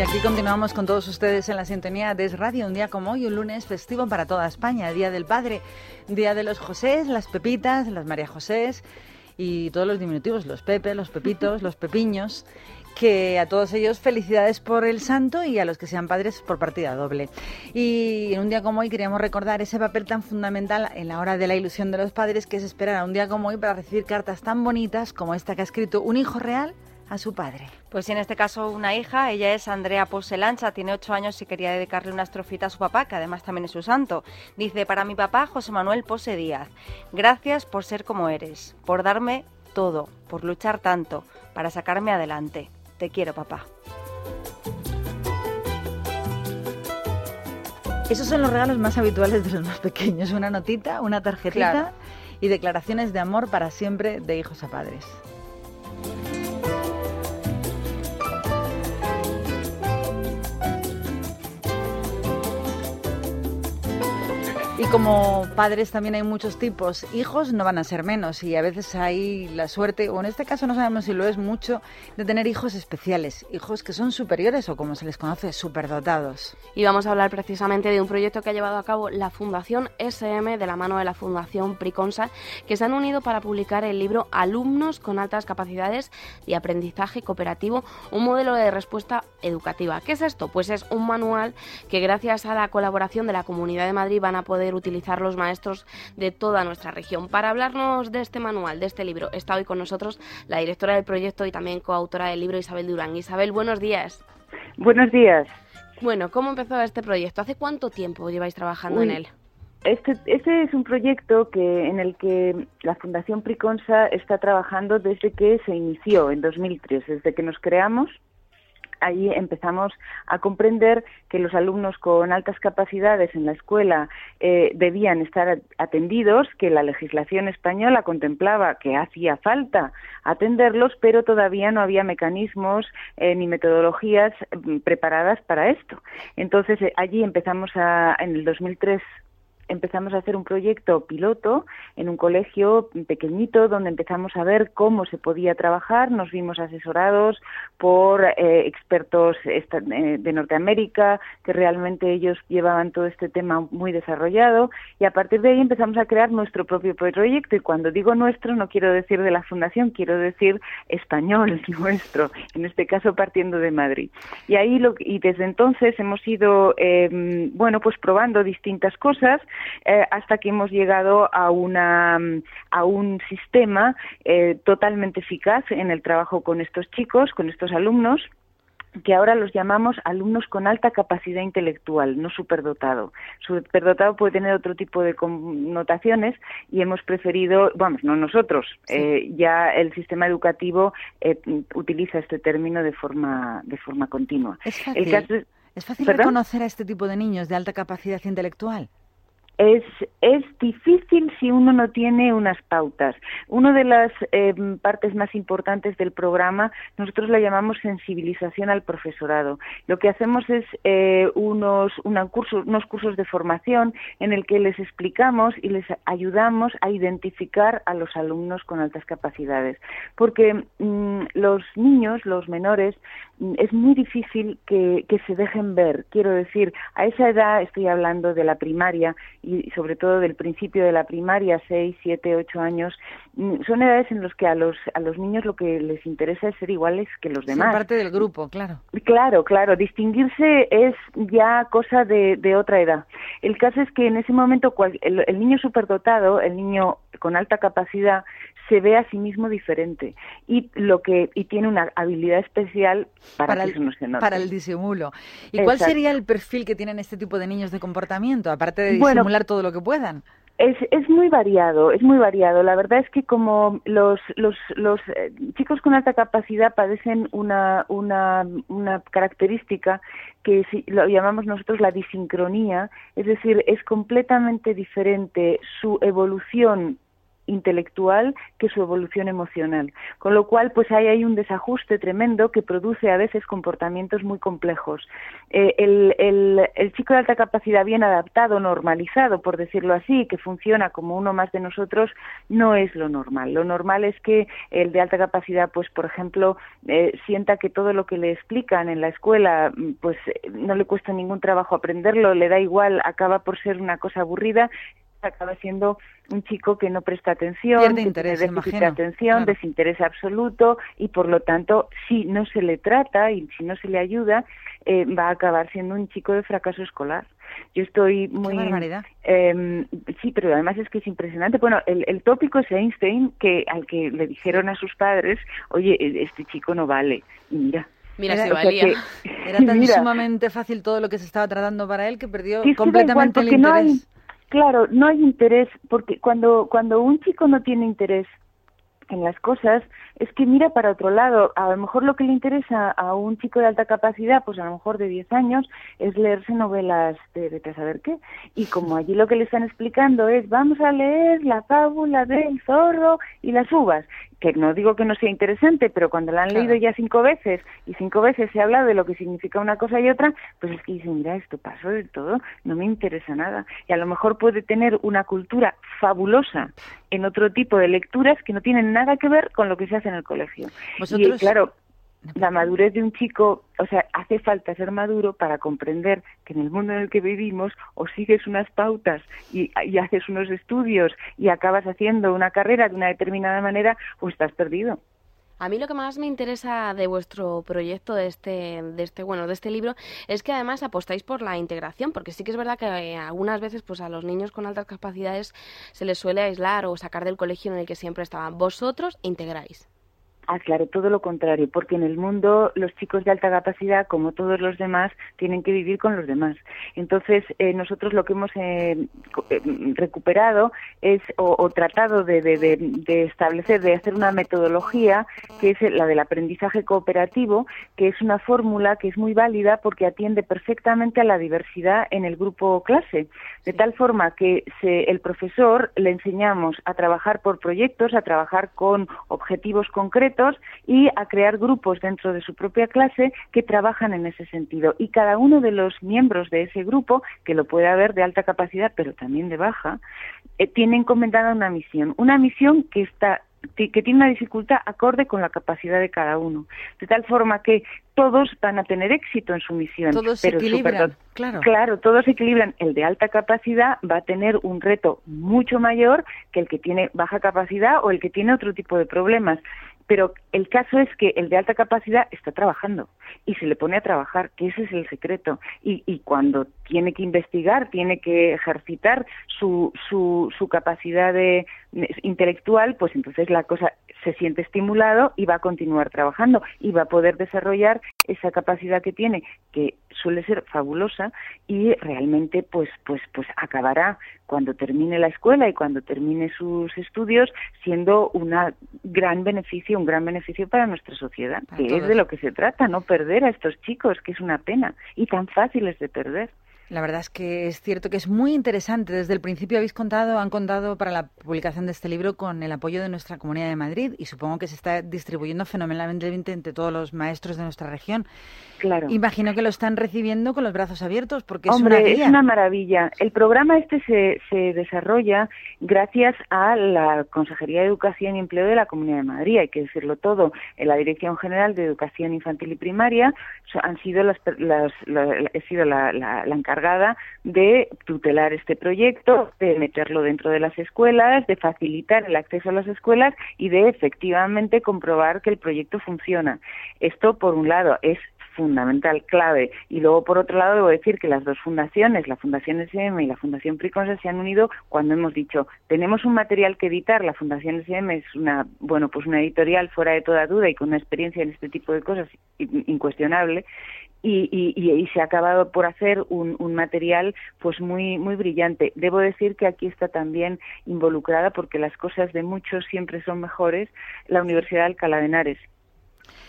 Y aquí continuamos con todos ustedes en la sintonía de Es Radio, un día como hoy, un lunes festivo para toda España, Día del Padre, Día de los Josés, las Pepitas, las María Josés y todos los diminutivos, los Pepe, los Pepitos, los Pepiños, que a todos ellos felicidades por el santo y a los que sean padres por partida doble. Y en un día como hoy queríamos recordar ese papel tan fundamental en la hora de la ilusión de los padres que es esperar a un día como hoy para recibir cartas tan bonitas como esta que ha escrito un hijo real a su padre. Pues en este caso una hija, ella es Andrea Poselancha, tiene ocho años y quería dedicarle una estrofita a su papá, que además también es su santo. Dice, para mi papá José Manuel Pose Díaz, gracias por ser como eres, por darme todo, por luchar tanto, para sacarme adelante. Te quiero, papá. Esos son los regalos más habituales de los más pequeños, una notita, una tarjetita Claro. y declaraciones de amor para siempre de hijos a padres. Como padres también hay muchos tipos, hijos no van a ser menos y a veces hay la suerte, o en este caso no sabemos si lo es mucho, de tener hijos especiales, hijos que son superiores o como se les conoce, superdotados. Y vamos a hablar precisamente de un proyecto que ha llevado a cabo la Fundación SM de la mano de la Fundación Priconsa, que se han unido para publicar el libro Alumnos con altas capacidades de aprendizaje cooperativo, un modelo de respuesta educativa. ¿Qué es esto? Pues es un manual que gracias a la colaboración de la Comunidad de Madrid van a poder los maestros de toda nuestra región. Para hablarnos de este manual, de este libro, está hoy con nosotros la directora del proyecto y también coautora del libro, Isabel Durán. Isabel, buenos días. Buenos días. Bueno, ¿cómo empezó este proyecto? ¿Hace cuánto tiempo lleváis trabajando en él? Este, este es un proyecto que en el que la Fundación Priconsa está trabajando desde que se inició en 2003, desde que nos creamos. Ahí empezamos a comprender que los alumnos con altas capacidades en la escuela eh, debían estar atendidos, que la legislación española contemplaba que hacía falta atenderlos, pero todavía no había mecanismos eh, ni metodologías mm, preparadas para esto. Entonces eh, allí empezamos a, en el 2003 empezamos a hacer un proyecto piloto en un colegio pequeñito donde empezamos a ver cómo se podía trabajar. Nos vimos asesorados por eh, expertos eh, de Norteamérica que realmente ellos llevaban todo este tema muy desarrollado y a partir de ahí empezamos a crear nuestro propio proyecto y cuando digo nuestro no quiero decir de la fundación, quiero decir español, nuestro, en este caso partiendo de Madrid. Y ahí lo, y desde entonces hemos ido eh, bueno pues probando distintas cosas eh, hasta que hemos llegado a una a un sistema eh, totalmente eficaz en el trabajo con estos chicos, con estos alumnos que ahora los llamamos alumnos con alta capacidad intelectual, no superdotado. Superdotado puede tener otro tipo de connotaciones y hemos preferido, vamos, no nosotros, eh, ya el sistema educativo eh, utiliza este término de forma de forma continua. Es fácil, El caso es- ¿Es fácil reconocer a este tipo de niños de alta capacidad intelectual. Es, es difícil si uno no tiene unas pautas. Una de las eh, partes más importantes del programa, nosotros la llamamos sensibilización al profesorado. Lo que hacemos es eh, unos, una curso- unos cursos de formación en el que les explicamos y les ayudamos a identificar a los alumnos con altas capacidades. Porque mm, los niños, los menores, mm, es muy difícil que, que se dejen ver. Quiero decir, a esa edad, estoy hablando de la primaria, y y sobre todo del principio de la primaria, 6, 7, 8 años, mm, son edades en las que a los, a los niños lo que les interesa es ser iguales que los demás. Ser parte del grupo, claro. Claro, claro, distinguirse es ya cosa de, de otra edad. El caso es que en ese momento cual- el, el niño superdotado, el niño con alta capacidad, se ve a sí mismo diferente y lo que y tiene una habilidad especial para, Para que el- eso no se note. Para el disimulo. ¿Y cuál sería el perfil que tienen este tipo de niños de comportamiento, aparte de Bueno, disimular todo lo que puedan? Es, es muy variado, es muy variado. La verdad es que como los, los, los eh, chicos con alta capacidad padecen una, una, una característica que si- lo llamamos nosotros la disincronía, es decir, es completamente diferente su evolución intelectual que su evolución emocional. Con lo cual, pues ahí hay un desajuste tremendo que produce a veces comportamientos muy complejos. Eh, el, el, el chico de alta capacidad bien adaptado, normalizado, por decirlo así, que funciona como uno más de nosotros, no es lo normal. Lo normal es que el de alta capacidad, pues por ejemplo, eh, sienta que todo lo que le explican en la escuela, mm, pues eh, no le cuesta ningún trabajo aprenderlo, le da igual, acaba por ser una cosa aburrida acaba siendo un chico que no presta atención, Pierde que interés, tiene déficit de atención, claro. desinterés absoluto y por lo tanto si no se le trata y si no se le ayuda eh, va a acabar siendo un chico de fracaso escolar. Yo estoy muy eh, sí, pero además es que es impresionante. Bueno, el, el tópico es Einstein que al que le dijeron a sus padres, oye, e- este chico no vale. Y mira. Mira Era- si o sea valía. que- Era tan mira, sumamente fácil todo lo que se estaba tratando para él que perdió completamente el porque no hay, interés. Claro, no hay interés, porque cuando, cuando un chico no tiene interés en las cosas, es que mira para otro lado. A lo mejor lo que le interesa a un chico de alta capacidad, pues a lo mejor de 10 años, es leerse novelas de a saber qué. Y como allí lo que le están explicando es, vamos a leer la fábula del zorro y las uvas, que no digo que no sea interesante, pero cuando la han Claro. leído ya cinco veces y cinco veces se ha hablado de lo que significa una cosa y otra, pues es que dicen, mira, esto pasó de todo, no me interesa nada. Y a lo mejor puede tener una cultura fabulosa en otro tipo de lecturas que no tienen nada que ver con lo que se en el colegio. Vosotros- Y claro, la madurez de un chico, o sea, hace falta ser maduro para comprender que en el mundo en el que vivimos o sigues unas pautas y, y haces unos estudios y acabas haciendo una carrera de una determinada manera o estás perdido. A mí lo que más me interesa de vuestro proyecto, de este, de este, bueno, de este libro, es que además apostáis por la integración, porque sí que es verdad que eh, algunas veces, pues a los niños con altas capacidades se les suele aislar o sacar del colegio en el que siempre estaban. Vosotros integráis. Ah, claro, todo lo contrario, porque en el mundo los chicos de alta capacidad, como todos los demás, tienen que vivir con los demás. Entonces, eh, nosotros lo que hemos eh, eh, recuperado es, o, o tratado de, de- de- de establecer, de hacer una metodología que es la del aprendizaje cooperativo, que es una fórmula que es muy válida porque atiende perfectamente a la diversidad en el grupo clase, de tal forma que se- el profesor le enseñamos a trabajar por proyectos, a trabajar con objetivos concretos y a crear grupos dentro de su propia clase que trabajan en ese sentido. Y cada uno de los miembros de ese grupo, que lo puede haber de alta capacidad, pero también de baja, eh, tiene encomendada una misión, una misión que está que tiene una dificultad acorde con la capacidad de cada uno, de tal forma que todos van a tener éxito en su misión. Todos pero equilibran, claro. Claro, todos se equilibran. El de alta capacidad va a tener un reto mucho mayor que el que tiene baja capacidad o el que tiene otro tipo de problemas. Pero el caso es que el de alta capacidad está trabajando y se le pone a trabajar, que ese es el secreto. Y, y cuando tiene que investigar, tiene que ejercitar su, su, su capacidad de, intelectual, pues entonces la cosa se siente estimulado y va a continuar trabajando y va a poder desarrollar esa capacidad que tiene, que suele ser fabulosa y realmente pues pues pues acabará cuando termine la escuela y cuando termine sus estudios siendo una gran beneficio, un gran beneficio para nuestra sociedad, que es de lo que se trata, no perder a estos chicos, que es una pena y tan fáciles de perder. La verdad es que es cierto que es muy interesante. Desde el principio habéis contado, han contado para la publicación de este libro con el apoyo de nuestra Comunidad de Madrid y supongo que se está distribuyendo fenomenalmente entre todos los maestros de nuestra región. Claro. Imagino que lo están recibiendo con los brazos abiertos porque Hombre, es una es una maravilla. El programa este se, se desarrolla gracias a la Consejería de Educación y Empleo de la Comunidad de Madrid, hay que decirlo todo. En la Dirección General de Educación Infantil y Primaria han sido las, las- la, la- he sido la, la- la encargada encargada de tutelar este proyecto, de meterlo dentro de las escuelas, de facilitar el acceso a las escuelas y de efectivamente comprobar que el proyecto funciona. Esto, por un lado, es fundamental, clave. Y luego, por otro lado, debo decir que las dos fundaciones, la Fundación SM y la Fundación Priconsa, se han unido cuando hemos dicho, tenemos un material que editar, la Fundación SM es una, bueno, pues una editorial fuera de toda duda y con una experiencia en este tipo de cosas incuestionable, y, y, y, se ha acabado por hacer un, material pues muy muy brillante. Debo decir que aquí está también involucrada porque las cosas de muchos siempre son mejores la Universidad de Alcalá de Henares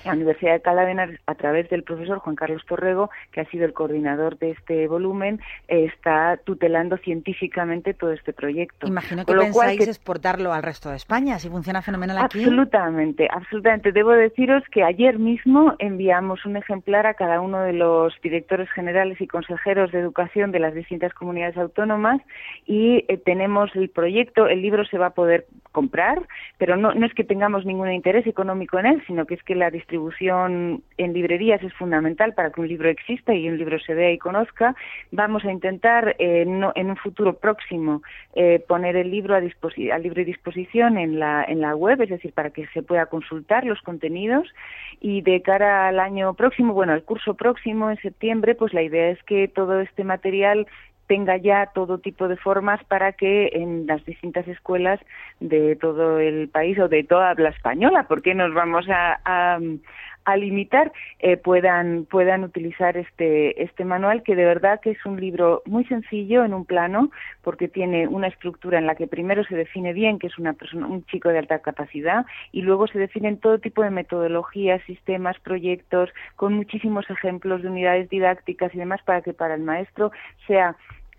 la Universidad de Calavera, a través del profesor Juan Carlos Torrego, que ha sido el coordinador de este volumen, está tutelando científicamente todo este proyecto. Imagino que pensáis exportarlo al resto de España, si funciona fenomenal aquí. Absolutamente, absolutamente. Debo deciros que ayer mismo enviamos un ejemplar a cada uno de los directores generales y consejeros de educación de las distintas comunidades autónomas y eh, tenemos el proyecto, el libro se va a poder comprar, pero no, no es que tengamos ningún interés económico en él, sino que es que la distribución en librerías es fundamental para que un libro exista y un libro se vea y conozca. Vamos a intentar eh, en un futuro próximo eh, poner el libro a, a libre disposición en la, en la web, es decir, para que se pueda consultar los contenidos. Y de cara al año próximo, bueno, al curso próximo, en septiembre, pues la idea es que todo este material tenga ya todo tipo de formas para que en las distintas escuelas de todo el país o de toda habla española, porque nos vamos a, a, limitar, eh, puedan, puedan utilizar este, este manual, que de verdad que es un libro muy sencillo en un plano, porque tiene una estructura en la que primero se define bien que es una persona, un chico de alta capacidad, y luego se definen todo tipo de metodologías, sistemas, proyectos, con muchísimos ejemplos de unidades didácticas y demás, para que para el maestro sea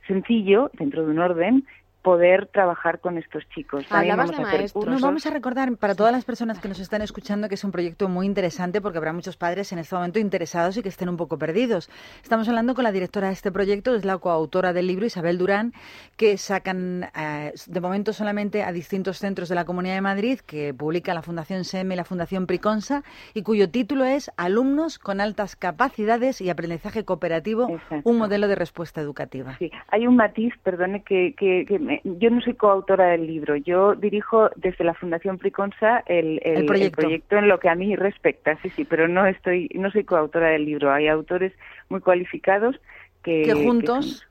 sencillo, dentro de un orden, poder trabajar con estos chicos. Hablabas vamos de maestros. Nos vamos a recordar para todas las personas que nos están escuchando que es un proyecto muy interesante porque habrá muchos padres en este momento interesados y que estén un poco perdidos. Estamos hablando con la directora de este proyecto, es la coautora del libro, Isabel Durán, que sacan eh, de momento solamente a distintos centros de la Comunidad de Madrid que publica la Fundación SEM y la Fundación Priconsa y cuyo título es Alumnos con altas capacidades y aprendizaje cooperativo, un modelo de respuesta educativa. Sí, hay un matiz, perdone, que, que, que yo no soy coautora del libro, yo dirijo desde la Fundación Priconsa el, el, proyecto. en lo que a mí respecta, sí, sí, pero no estoy, no soy coautora del libro. Hay autores muy cualificados que, que juntos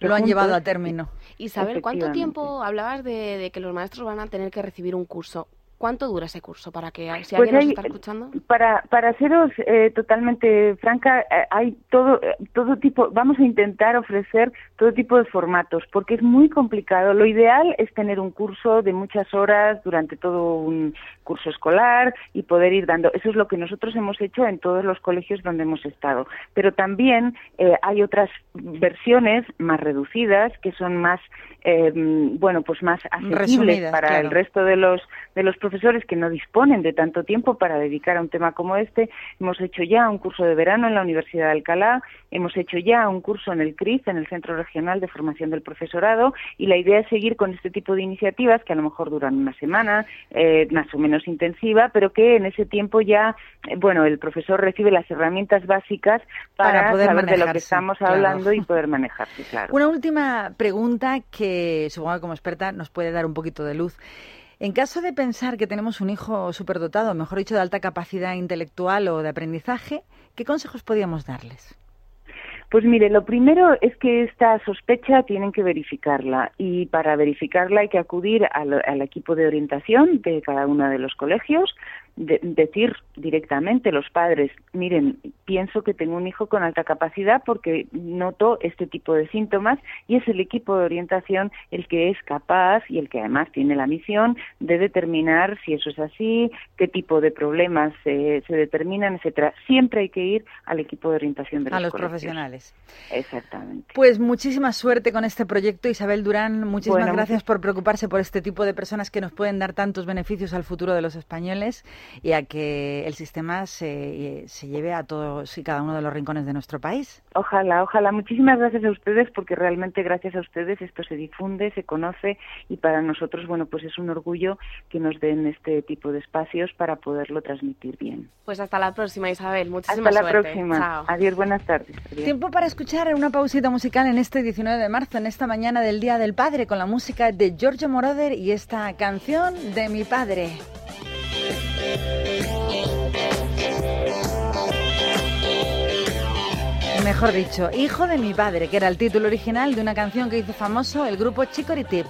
lo han llevado a término. Isabel, ¿cuánto tiempo hablabas de, de que los maestros van a tener que recibir un curso? ¿Cuánto dura ese curso para que si pues alguien nos está escuchando? Para para seros eh, totalmente franca, eh, hay todo todo tipo. Vamos a intentar ofrecer todo tipo de formatos porque es muy complicado. Lo ideal es tener un curso de muchas horas durante todo un curso escolar y poder ir dando. Eso es lo que nosotros hemos hecho en todos los colegios donde hemos estado. Pero también eh, hay otras versiones más reducidas que son más bueno pues más accesibles para el resto de los de los profesores que no disponen de tanto tiempo para dedicar a un tema como este. Hemos hecho ya un curso de verano en la Universidad de Alcalá, hemos hecho ya un curso en el CRIF, en el Centro Regional de Formación del Profesorado, y la idea es seguir con este tipo de iniciativas que a lo mejor duran una semana, eh, más o menos intensiva, pero que en ese tiempo ya, eh, bueno, el profesor recibe las herramientas básicas para, poder saber de lo que estamos hablando y poder manejarse, claro. Una última pregunta que supongo que como experta nos puede dar un poquito de luz. En caso de pensar que tenemos un hijo superdotado, mejor dicho, de alta capacidad intelectual o de aprendizaje, ¿qué consejos podríamos darles? Pues mire, lo primero es que esta sospecha tienen que verificarla y para verificarla hay que acudir al, al equipo de orientación de cada uno de los colegios, decir directamente los padres, miren, pienso que tengo un hijo con alta capacidad porque noto este tipo de síntomas y es el equipo de orientación el que es capaz y el que además tiene la misión de determinar si eso es así, qué tipo de problemas se determinan, etcétera. Siempre hay que ir al equipo de orientación de los, a los profesionales. Exactamente. Pues muchísima suerte con este proyecto, Isabel Durán. Muchísimas gracias por preocuparse por este tipo de personas que nos pueden dar tantos beneficios al futuro de los españoles y a que el sistema se, se lleve a todos y cada uno de los rincones de nuestro país. Ojalá, ojalá. Muchísimas gracias a ustedes porque realmente gracias a ustedes esto se difunde, se conoce y para nosotros, bueno, pues es un orgullo que nos den este tipo de espacios para poderlo transmitir bien. Pues hasta la próxima, Isabel. Muchísimas Hasta la suerte. próxima. Chao. Adiós, buenas tardes. Adiós. Tiempo para escuchar una pausita musical en este 19 de marzo, en esta mañana del Día del Padre, con la música de Giorgio Moroder y esta canción de mi padre. Mejor dicho, Hijo de mi padre, que era el título original de una canción que hizo famoso el grupo Chicory-Tip.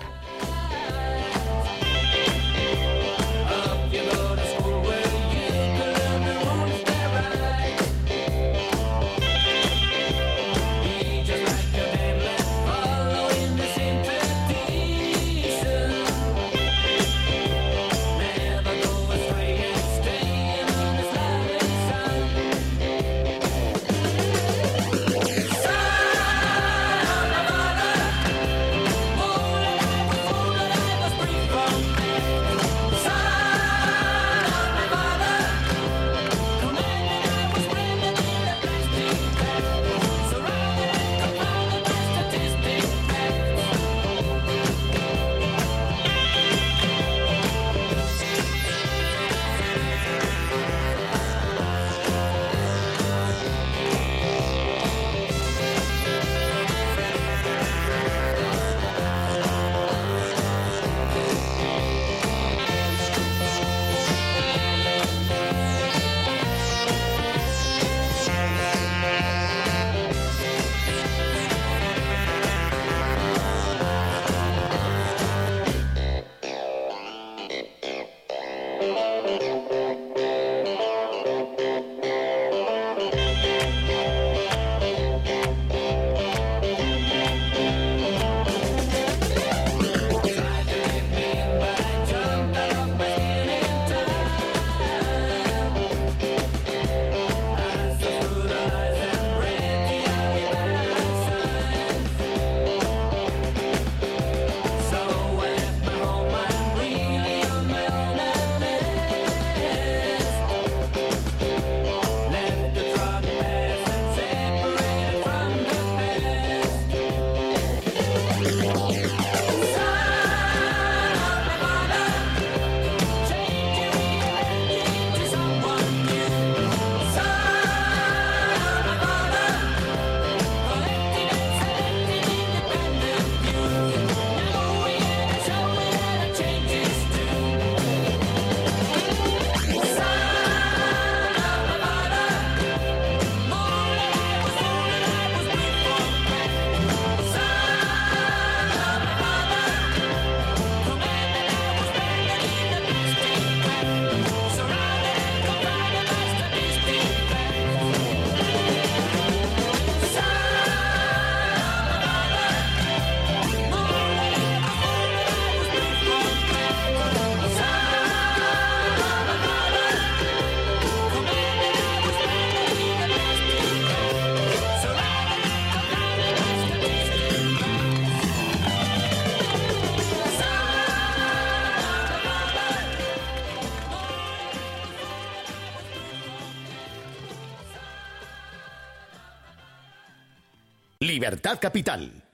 Libertad Capital.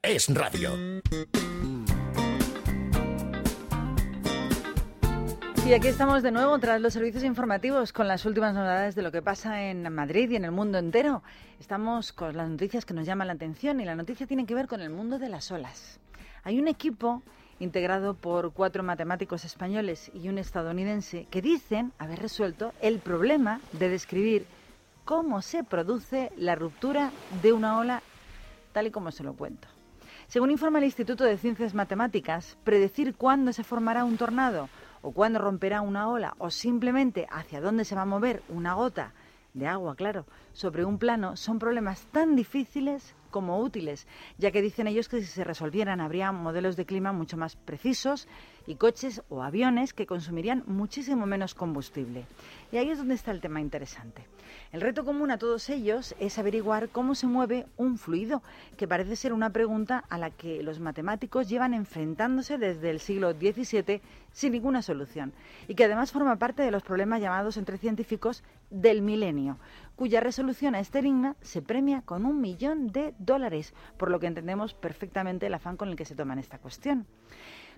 Es radio. Y aquí estamos de nuevo tras los servicios informativos con las últimas novedades de lo que pasa en Madrid y en el mundo entero. Estamos con las noticias que nos llaman la atención y la noticia tiene que ver con el mundo de las olas. Hay un equipo integrado por cuatro matemáticos españoles y un estadounidense que dicen haber resuelto el problema de describir cómo se produce la ruptura de una ola tal y como se lo cuento. Según informa el Instituto de Ciencias Matemáticas, predecir cuándo se formará un tornado o cuándo romperá una ola o simplemente hacia dónde se va a mover una gota de agua, claro, sobre un plano son problemas tan difíciles como útiles, ya que dicen ellos que si se resolvieran habría modelos de clima mucho más precisos y coches o aviones que consumirían muchísimo menos combustible. Y ahí es donde está el tema interesante. El reto común a todos ellos es averiguar cómo se mueve un fluido, que parece ser una pregunta a la que los matemáticos llevan enfrentándose desde el siglo XVII sin ninguna solución, y que además forma parte de los problemas llamados entre científicos del milenio, cuya resolución a este enigma se premia con un millón de dólares, por lo que entendemos perfectamente el afán con el que se toman esta cuestión.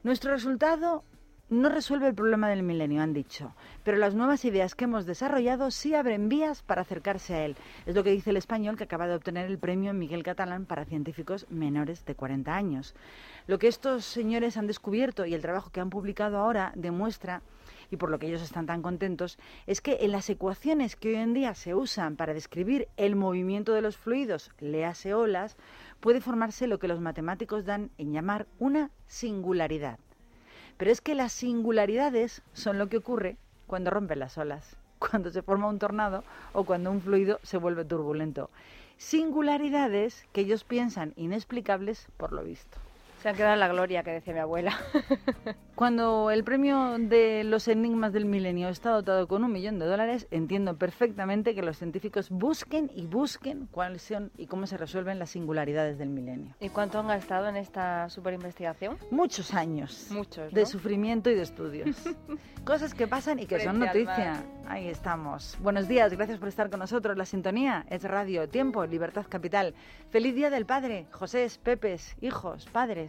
Nuestro resultado no resuelve el problema del milenio, han dicho, pero las nuevas ideas que hemos desarrollado sí abren vías para acercarse a él. Es lo que dice el español que acaba de obtener el premio Miguel Catalán para científicos menores de 40 años. Lo que estos señores han descubierto y el trabajo que han publicado ahora demuestra y por lo que ellos están tan contentos, es que en las ecuaciones que hoy en día se usan para describir el movimiento de los fluidos, léase olas, puede formarse lo que los matemáticos dan en llamar una singularidad. Pero es que las singularidades son lo que ocurre cuando rompen las olas, cuando se forma un tornado o cuando un fluido se vuelve turbulento. Singularidades que ellos piensan inexplicables por lo visto. Se han quedado en la gloria, que decía mi abuela. Cuando el premio de los enigmas del milenio está dotado con un millón de dólares, entiendo perfectamente que los científicos busquen y busquen cuáles son y cómo se resuelven las singularidades del milenio. ¿Y cuánto han gastado en esta super investigación? Muchos años. Muchos. De sufrimiento y de estudios. Cosas que pasan y que son noticia. Ahí estamos. Buenos días, gracias por estar con nosotros. La sintonía es Radio, Tiempo, Libertad Capital. Feliz Día del Padre, José, Pepes, hijos, padres.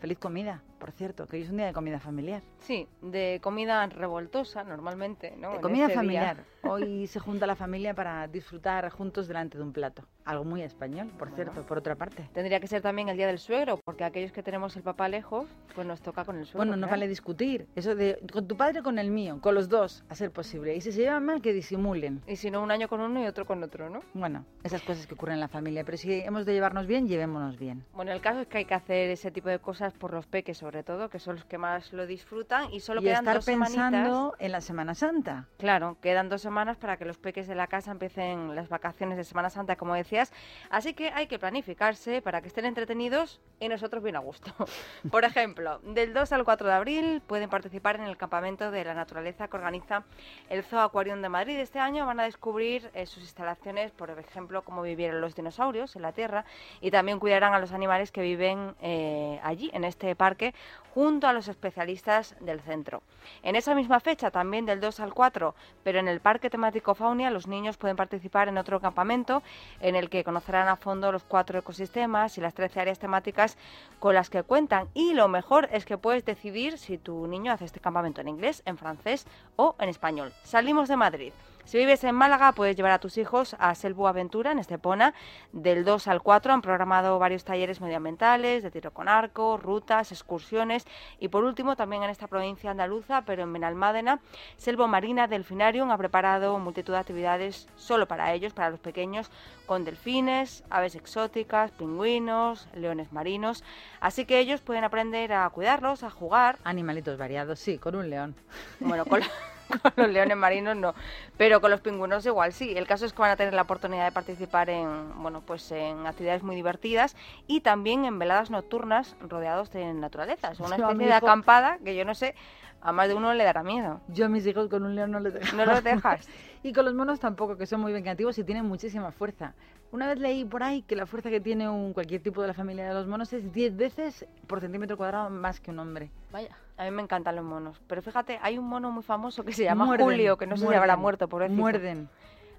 Feliz comida, por cierto, que hoy es un día de comida familiar. Sí, de comida revoltosa normalmente, ¿no? De En comida este día. familiar. Hoy se junta la familia para disfrutar juntos delante de un plato. Algo muy español, por cierto, por otra parte. Tendría que ser también el día del suegro, porque aquellos que tenemos el papá lejos, pues nos toca con el suegro. Bueno, no claro. vale discutir. Eso de con tu padre con el mío, con los dos, a ser posible. Y si se llevan mal, que disimulen. Y si no, un año con uno y otro con otro, ¿no? Bueno, esas cosas que ocurren en la familia. Pero si hemos de llevarnos bien, llevémonos bien. Bueno, el caso es que hay que hacer ese tipo de cosas por los peques, sobre todo, que son los que más lo disfrutan y solo y quedan estar dos semanitas. pensando en la Semana Santa. Claro, quedan dos semanas para que los peques de la casa empiecen las vacaciones de Semana Santa, como decías. Así que hay que planificarse para que estén entretenidos y nosotros bien a gusto. Por ejemplo, del 2 al 4 de abril pueden participar en el campamento de la naturaleza que organiza el Zoo Aquarium de Madrid. Este año van a descubrir eh, sus instalaciones, por ejemplo, cómo vivieron los dinosaurios en la Tierra y también cuidarán a los animales que viven eh, allí, en este parque, junto a los especialistas del centro. En esa misma fecha, también del 2 al 4, pero en el Parque Temático Faunia, los niños pueden participar en otro campamento en el que conocerán a fondo los cuatro ecosistemas y las 13 áreas temáticas con las que cuentan. Y lo mejor es que puedes decidir si tu niño hace este campamento en inglés, en francés o en español. Salimos de Madrid. Si vives en Málaga, puedes llevar a tus hijos a Selvo Aventura en Estepona. Del 2 al 4 han programado varios talleres medioambientales, de tiro con arco, rutas, excursiones. Y por último, también en esta provincia andaluza, pero en Benalmádena, Selvo Marina Delfinarium ha preparado multitud de actividades solo para ellos, para los pequeños, con delfines, aves exóticas, pingüinos, leones marinos. Así que ellos pueden aprender a cuidarlos, a jugar. Animalitos variados, sí, con un león. Bueno, con, con los leones marinos no, pero con los pingüinos igual sí. El caso es que van a tener la oportunidad de participar en, bueno, pues en actividades muy divertidas y también en veladas nocturnas rodeados de naturaleza. Es una especie de hijo- acampada que yo no sé, a más de uno le dará miedo. Yo a mis hijos con un león no les dejo. ¿No los dejas? y con los monos tampoco, que son muy vengativos y tienen muchísima fuerza. Una vez leí por ahí que la fuerza que tiene un, cualquier tipo de la familia de los monos es 10 veces por centímetro cuadrado más que un hombre. Vaya. A mí me encantan los monos. Pero fíjate, hay un mono muy famoso que se llama Muerden, Julio, que no sé si habrá muerto, por Muerden.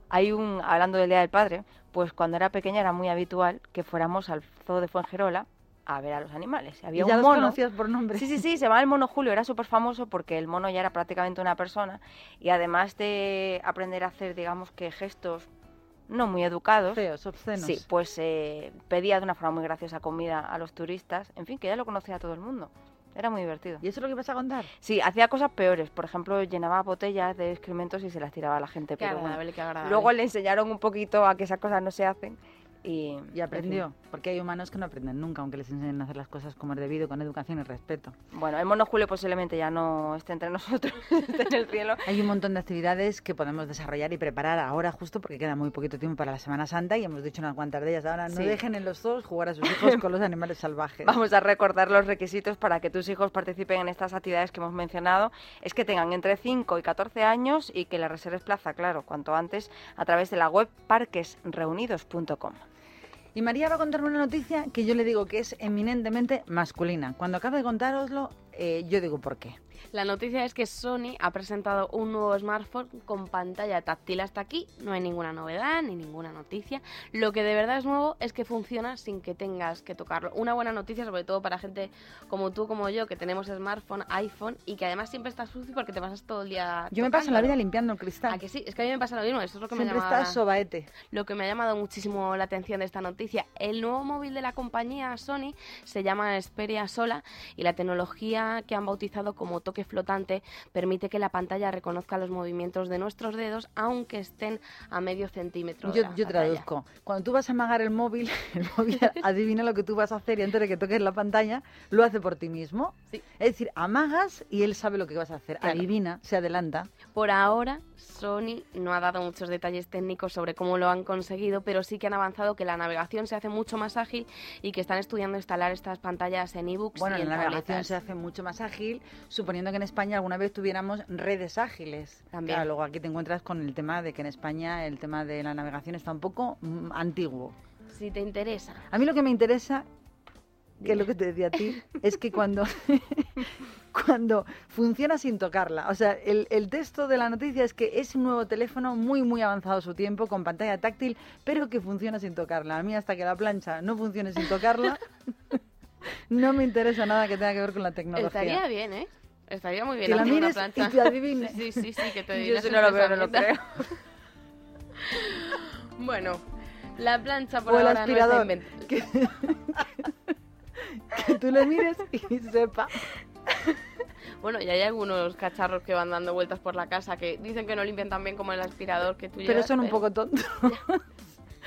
Hay un, hablando del Día del Padre, pues cuando era pequeña era muy habitual que fuéramos al zoo de Fuengirola a ver a los animales. Había ¿Y ya un los mono. conocías por nombre? Sí, sí, sí, se llamaba el mono Julio, era súper famoso porque el mono ya era prácticamente una persona y además de aprender a hacer, digamos que gestos no muy educados. Feos, obscenos. Sí, pues eh, pedía de una forma muy graciosa comida a los turistas. En fin, que ya lo conocía todo el mundo. Era muy divertido. ¿Y eso es lo que vas a contar? Sí, hacía cosas peores. Por ejemplo, llenaba botellas de excrementos y se las tiraba a la gente. Qué pero bueno. agradable, qué agradable. Luego le enseñaron un poquito a que esas cosas no se hacen. Y, Y aprendió, porque hay humanos que no aprenden nunca, aunque les enseñen a hacer las cosas como es debido, con educación y respeto. Bueno, el mono Julio posiblemente ya no esté entre nosotros, esté en el cielo. Hay un montón de actividades que podemos desarrollar y preparar ahora justo porque queda muy poquito tiempo para la Semana Santa y hemos dicho unas cuantas de ellas. Ahora no Sí. dejen en los zoos jugar a sus hijos con los animales salvajes. Vamos a recordar los requisitos para que tus hijos participen en estas actividades que hemos mencionado. Es que tengan entre 5 y 14 años y que les reserves plaza, claro, cuanto antes, a través de la web parquesreunidos.com. Y María va a contarme una noticia que yo le digo que es eminentemente masculina. Cuando acabe de contároslo, eh, yo digo por qué. La noticia es que Sony ha presentado un nuevo smartphone con pantalla táctil hasta aquí. No hay ninguna novedad ni ninguna noticia. Lo que de verdad es nuevo es que funciona sin que tengas que tocarlo. Una buena noticia, sobre todo para gente como tú, como yo, que tenemos smartphone, iPhone y que además siempre está sucio porque te pasas todo el día. Yo me paso la vida limpiando el cristal. ¿A que sí? Es que a mí me pasa lo mismo. Eso es lo que Siempre me llama está sobaete. lo que me ha llamado muchísimo la atención de esta noticia. El nuevo móvil de la compañía Sony se llama Xperia Sola y la tecnología que han bautizado como toque flotante permite que la pantalla reconozca los movimientos de nuestros dedos aunque estén a medio centímetro. de Yo, la yo traduzco. Cuando tú vas a amagar el móvil, el móvil adivina lo que tú vas a hacer y antes de que toques la pantalla, lo hace por ti mismo. Es decir, amagas y él sabe lo que vas a hacer. Claro. Adivina, se adelanta. Por ahora, Sony no ha dado muchos detalles técnicos sobre cómo lo han conseguido, pero sí que han avanzado que la navegación se hace mucho más ágil y que están estudiando instalar estas pantallas en ebooks Bueno, y en la navegación tabletas. se hace mucho más ágil, suponiendo que en España alguna vez tuviéramos redes ágiles. También. Claro, luego aquí te encuentras con el tema de que en España el tema de la navegación está un poco mm, antiguo. Si te interesa. A mí lo que me interesa, que es lo que te decía a ti, es que cuando, cuando funciona sin tocarla, o sea, el, el texto de la noticia es que es un nuevo teléfono muy, muy avanzado a su tiempo, con pantalla táctil, pero que funciona sin tocarla. A mí hasta que la plancha no funcione sin tocarla, no me interesa nada que tenga que ver con la tecnología. Estaría bien, ¿eh? Estaría muy bien. Que la una mires plancha. y te adivine. Sí, sí, sí, que te Yo adivines si el no lo veo, no lo pensamiento. bueno, la plancha por o el aspirador. no está que, que tú le mires y sepa. Bueno, y hay algunos cacharros que van dando vueltas por la casa que dicen que no limpian tan bien como el aspirador que tú Pero llevas. son un poco tontos.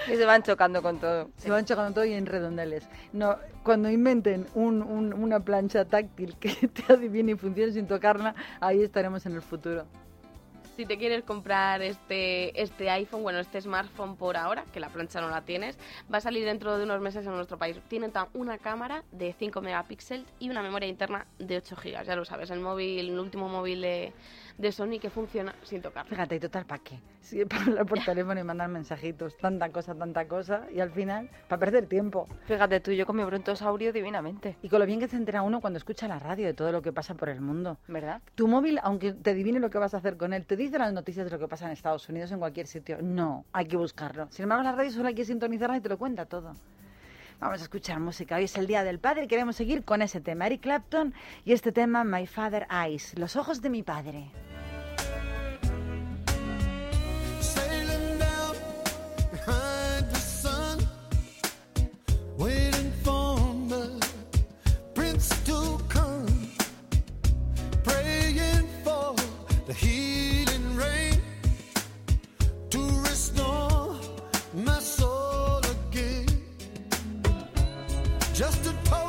Y se van chocando con todo. Se van chocando todo y en redondeles. No, cuando inventen un- un- una plancha táctil que te adivine y funcione sin tocarla, ahí estaremos en el futuro. Si te quieres comprar este, este iPhone, bueno, este smartphone por ahora, que la plancha no la tienes, va a salir dentro de unos meses en nuestro país. Tiene una cámara de 5 megapíxeles y una memoria interna de 8 gigas. Ya lo sabes, el móvil, el último móvil de, de Sony que funciona sin tocarlo. Fíjate, ¿y total para qué? Si es para hablar por teléfono y mandar mensajitos, tanta cosa, tanta cosa, y al final, para perder tiempo. Fíjate tú, yo con mi brontosaurio divinamente. Y con lo bien que se entera uno cuando escucha la radio de todo lo que pasa por el mundo. ¿Verdad? Tu móvil, aunque te adivine lo que vas a hacer con él, te dice las noticias de lo que pasa en Estados Unidos, en cualquier sitio. No, hay que buscarlo. Sin embargo, la radio solo hay que sintonizarla y te lo cuenta todo. Vamos a escuchar música. Hoy es el Día del Padre y queremos seguir con ese tema. Eric Clapton y este tema My Father Eyes, los ojos de mi padre. Just a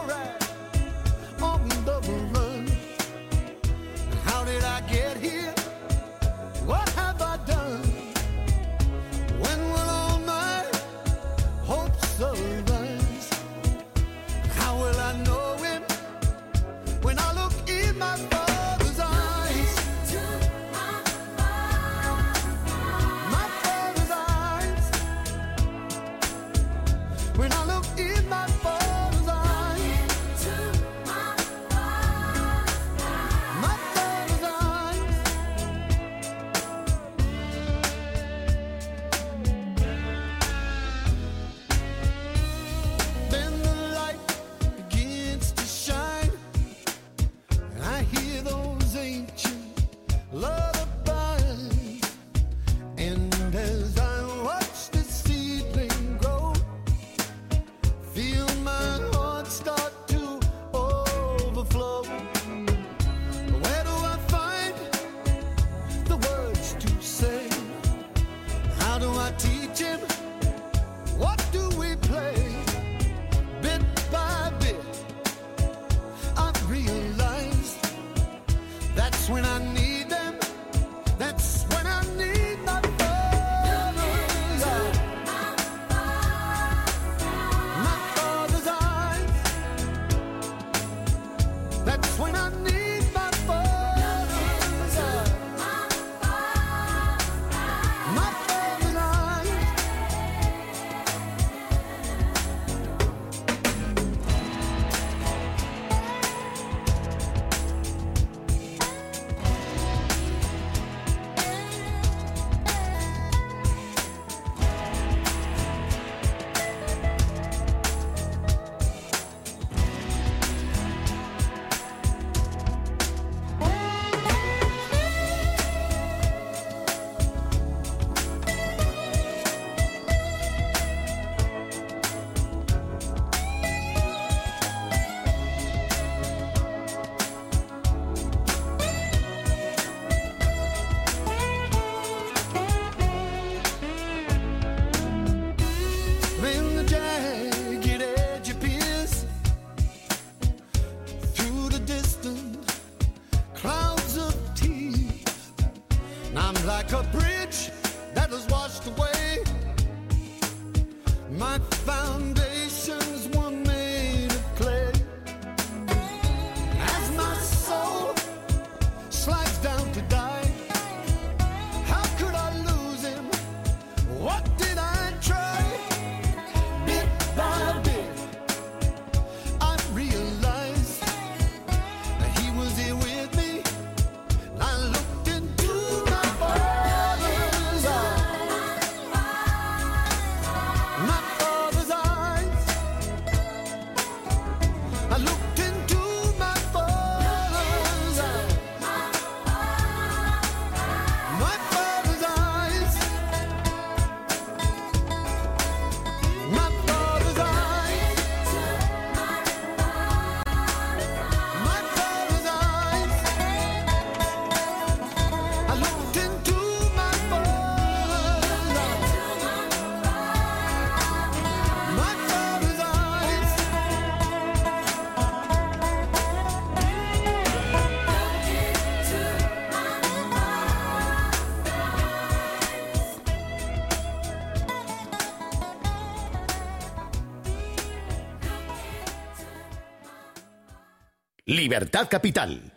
Libertad Capital.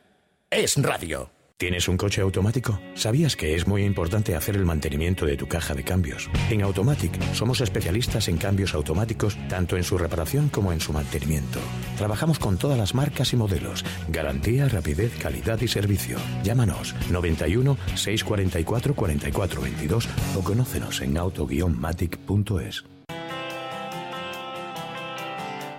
Es radio. ¿Tienes un coche automático? ¿Sabías que es muy importante hacer el mantenimiento de tu caja de cambios? En Automatic somos especialistas en cambios automáticos, tanto en su reparación como en su mantenimiento. Trabajamos con todas las marcas y modelos. Garantía, rapidez, calidad y servicio. Llámanos 91 644 4422 o conócenos en auto-matic.es.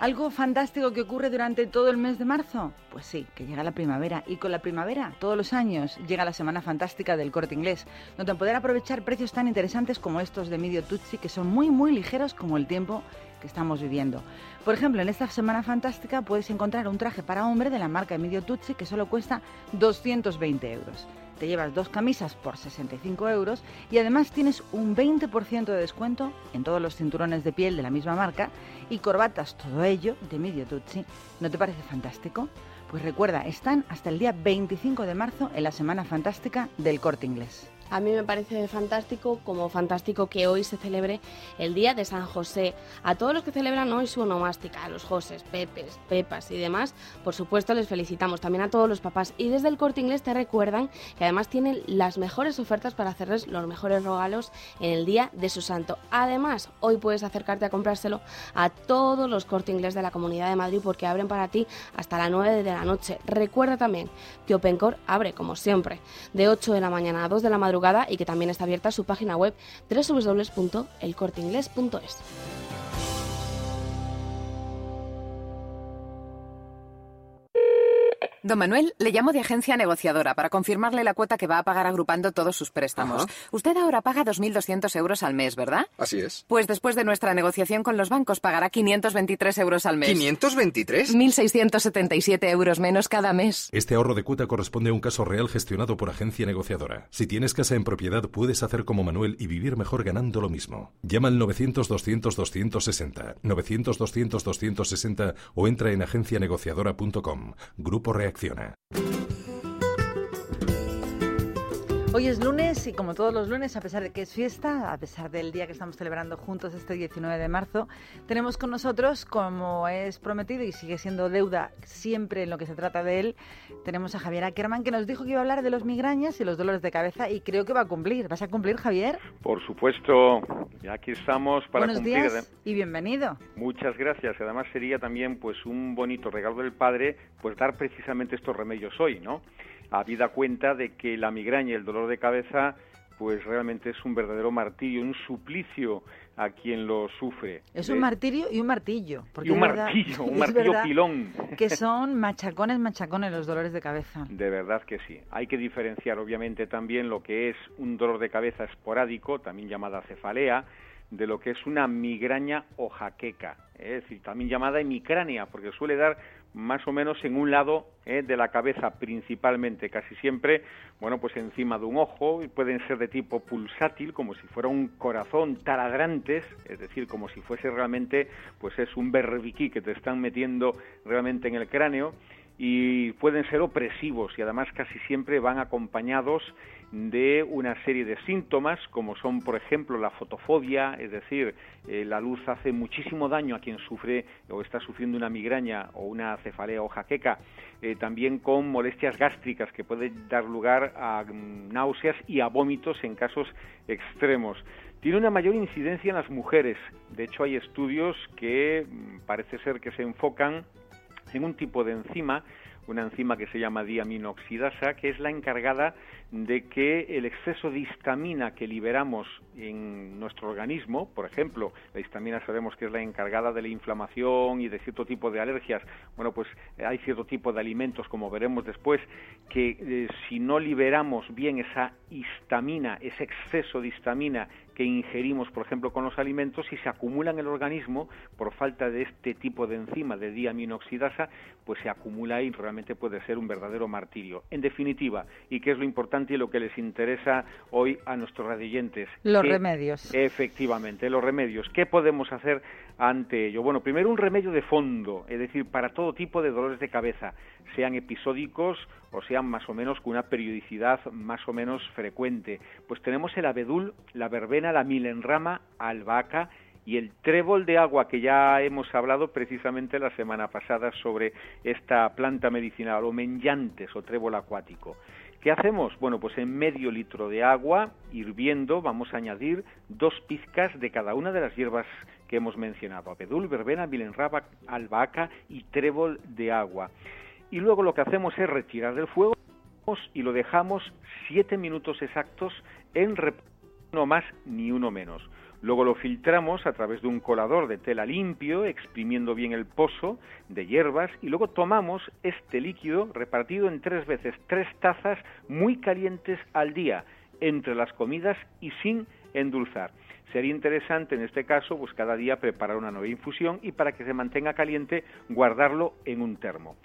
¿Algo fantástico que ocurre durante todo el mes de marzo? Pues sí, que llega la primavera y con la primavera, todos los años, llega la Semana Fantástica del Corte Inglés, donde poder aprovechar precios tan interesantes como estos de Medio Tutsi, que son muy muy ligeros como el tiempo que estamos viviendo. Por ejemplo, en esta Semana Fantástica puedes encontrar un traje para hombre de la marca Medio Tutsi que solo cuesta 220 euros. Te llevas dos camisas por 65 euros y además tienes un 20% de descuento en todos los cinturones de piel de la misma marca y corbatas, todo ello de Medio Tutsi. ¿No te parece fantástico? Pues recuerda, están hasta el día 25 de marzo en la Semana Fantástica del Corte Inglés. A mí me parece fantástico, como fantástico que hoy se celebre el Día de San José. A todos los que celebran hoy su onomástica, a los Joses, Pepes, Pepas y demás, por supuesto les felicitamos. También a todos los papás. Y desde el Corte Inglés te recuerdan que además tienen las mejores ofertas para hacerles los mejores regalos en el Día de su santo. Además, hoy puedes acercarte a comprárselo a todos los Corte Inglés de la Comunidad de Madrid porque abren para ti hasta las 9 de la noche. Recuerda también que Opencor abre, como siempre, de 8 de la mañana a 2 de la madrugada y que también está abierta su página web www.elcorteingles.es. Don Manuel, le llamo de agencia negociadora para confirmarle la cuota que va a pagar agrupando todos sus préstamos. Ajá. Usted ahora paga 2.200 euros al mes, ¿verdad? Así es. Pues después de nuestra negociación con los bancos pagará 523 euros al mes. ¿523? 1.677 euros menos cada mes. Este ahorro de cuota corresponde a un caso real gestionado por agencia negociadora. Si tienes casa en propiedad, puedes hacer como Manuel y vivir mejor ganando lo mismo. Llama al 900-200-260, 900-200-260 o entra en agencianegociadora.com. Grupo Reacciona. Hoy es lunes y como todos los lunes, a pesar de que es fiesta, a pesar del día que estamos celebrando juntos este 19 de marzo, tenemos con nosotros, como es prometido y sigue siendo deuda siempre en lo que se trata de él, tenemos a Javier Ackerman que nos dijo que iba a hablar de los migrañas y los dolores de cabeza y creo que va a cumplir. ¿Vas a cumplir, Javier? Por supuesto, ya aquí estamos para Buenos cumplir. días y bienvenido. Muchas gracias. Además sería también pues un bonito regalo del padre pues dar precisamente estos remedios hoy, ¿no? Habida cuenta de que la migraña y el dolor de cabeza pues realmente es un verdadero martirio, un suplicio a quien lo sufre. Es un De- martirio y un martillo. Porque y un verdad- martillo, un martillo pilón. Que son machacones, machacones los dolores de cabeza. De verdad que sí. Hay que diferenciar obviamente también lo que es un dolor de cabeza esporádico, también llamada cefalea, de lo que es una migraña o jaqueca, ¿eh? es decir, también llamada hemicránea, porque suele dar más o menos en un lado ¿eh? de la cabeza principalmente, casi siempre, bueno, pues encima de un ojo, y pueden ser de tipo pulsátil, como si fuera un corazón taladrantes, es decir, como si fuese realmente, pues es un berbiquí que te están metiendo realmente en el cráneo, y pueden ser opresivos y además casi siempre van acompañados de una serie de síntomas como son por ejemplo la fotofobia, es decir, eh, la luz hace muchísimo daño a quien sufre o está sufriendo una migraña o una cefalea o jaqueca, eh, también con molestias gástricas que pueden dar lugar a mm, náuseas y a vómitos en casos extremos. Tiene una mayor incidencia en las mujeres. De hecho, hay estudios que mm, parece ser que se enfocan en un tipo de enzima, una enzima que se llama diaminoxidasa, que es la encargada de que el exceso de histamina que liberamos en nuestro organismo, por ejemplo, la histamina sabemos que es la encargada de la inflamación y de cierto tipo de alergias, bueno, pues eh, hay cierto tipo de alimentos, como veremos después, que eh, si no liberamos bien esa histamina, ese exceso de histamina que ingerimos, por ejemplo, con los alimentos, si se acumula en el organismo por falta de este tipo de enzima, de diaminoxidasa, pues se acumula y realmente puede ser un verdadero martirio. En definitiva, y que es lo importante y lo que les interesa hoy a nuestros radioyentes. Los que- remedios. Efectivamente, los remedios. ¿Qué podemos hacer ante ello? Bueno, primero un remedio de fondo, es decir, para todo tipo de dolores de cabeza, sean episódicos o sean más o menos con una periodicidad más o menos frecuente. Pues tenemos el abedul, la verbena, la milenrama, albahaca y el trébol de agua que ya hemos hablado precisamente la semana pasada sobre esta planta medicinal o menyantes o trébol acuático. ¿Qué hacemos? Bueno, pues en medio litro de agua hirviendo vamos a añadir dos pizcas de cada una de las hierbas que hemos mencionado, abedul, verbena, milenrama, albahaca y trébol de agua. Y luego lo que hacemos es retirar del fuego y lo dejamos siete minutos exactos en reposo, no más ni uno menos. Luego lo filtramos a través de un colador de tela limpio, exprimiendo bien el pozo de hierbas y luego tomamos este líquido repartido en tres veces, tres tazas muy calientes al día, entre las comidas y sin endulzar. Sería interesante en este caso, pues cada día preparar una nueva infusión y para que se mantenga caliente guardarlo en un termo.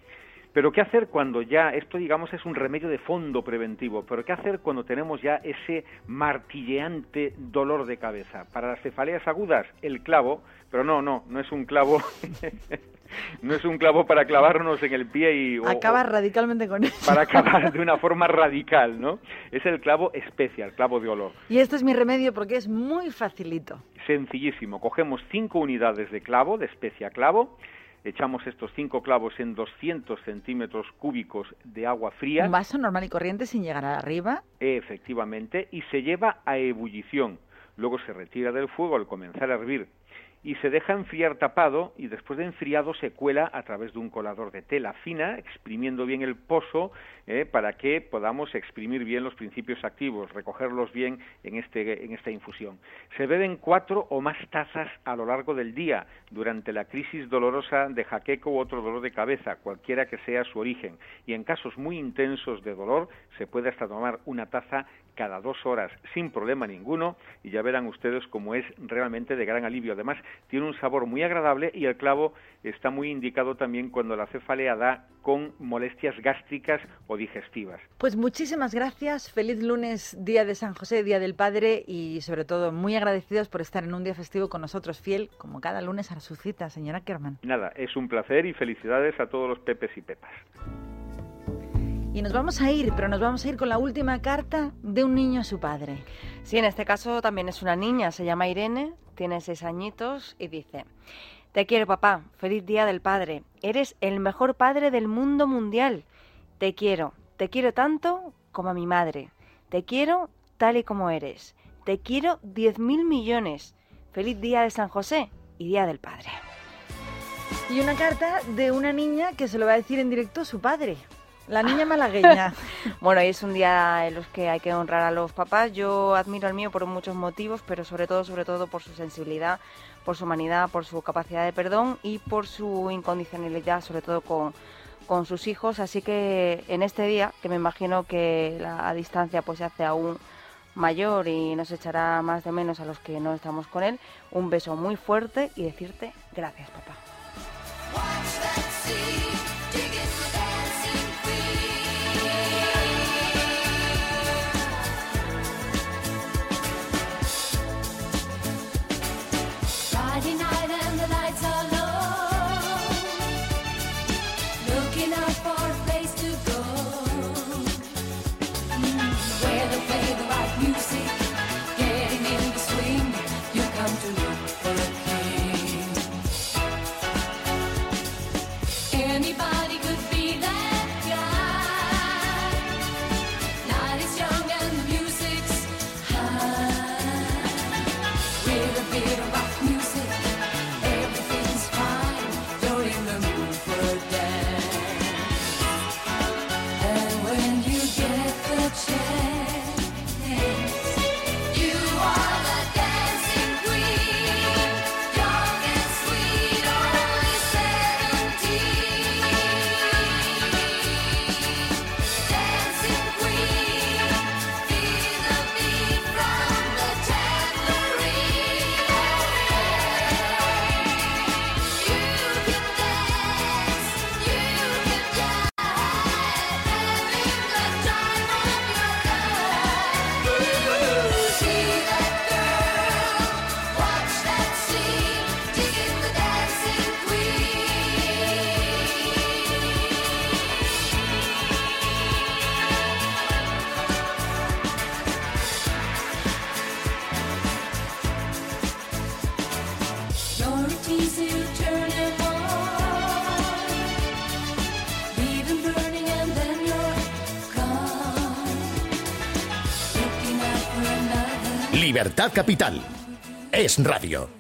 Pero ¿qué hacer cuando ya, esto digamos es un remedio de fondo preventivo, pero ¿qué hacer cuando tenemos ya ese martilleante dolor de cabeza? Para las cefaleas agudas, el clavo, pero no, no, no es un clavo, no es un clavo para clavarnos en el pie y... o- Acaba radicalmente con él. para acabar de una forma radical, ¿no? Es el clavo especia, el clavo de olor. Y este es mi remedio porque es muy facilito. Sencillísimo. Cogemos cinco unidades de clavo, de especia clavo, echamos estos cinco clavos en 200 centímetros cúbicos de agua fría, Un vaso normal y corriente sin llegar arriba. efectivamente, y se lleva a ebullición. Luego se retira del fuego al comenzar a hervir y se deja enfriar tapado y después de enfriado se cuela a través de un colador de tela fina, exprimiendo bien el pozo eh, para que podamos exprimir bien los principios activos, recogerlos bien en, este, en esta infusión. Se beben cuatro o más tazas a lo largo del día durante la crisis dolorosa de jaqueco u otro dolor de cabeza, cualquiera que sea su origen. Y en casos muy intensos de dolor se puede hasta tomar una taza cada dos horas sin problema ninguno y ya verán ustedes cómo es realmente de gran alivio. Además, tiene un sabor muy agradable y el clavo está muy indicado también cuando la cefalea da con molestias gástricas o digestivas. Pues muchísimas gracias. Feliz lunes, Día de San José, Día del Padre y sobre todo muy agradecidos por estar en un día festivo con nosotros, fiel como cada lunes a su cita, señora Kerman. Nada, es un placer y felicidades a todos los pepes y pepas. Y nos vamos a ir, pero nos vamos a ir con la última carta de un niño a su padre. Sí, en este caso también es una niña, se llama Irene, tiene seis añitos y dice, Te quiero papá, feliz día del padre, eres el mejor padre del mundo mundial. Te quiero, te quiero tanto como a mi madre, te quiero tal y como eres, te quiero diez mil millones. Feliz día de San José y día del padre. Y una carta de una niña que se lo va a decir en directo a su padre. La niña malagueña. bueno, hoy es un día en los que hay que honrar a los papás. Yo admiro al mío por muchos motivos, pero sobre todo, sobre todo por su sensibilidad, por su humanidad, por su capacidad de perdón y por su incondicionalidad, sobre todo con, con sus hijos. Así que en este día, que me imagino que la distancia pues se hace aún mayor y nos echará más de menos a los que no estamos con él, un beso muy fuerte y decirte gracias, papá. Libertad Capital. Es radio.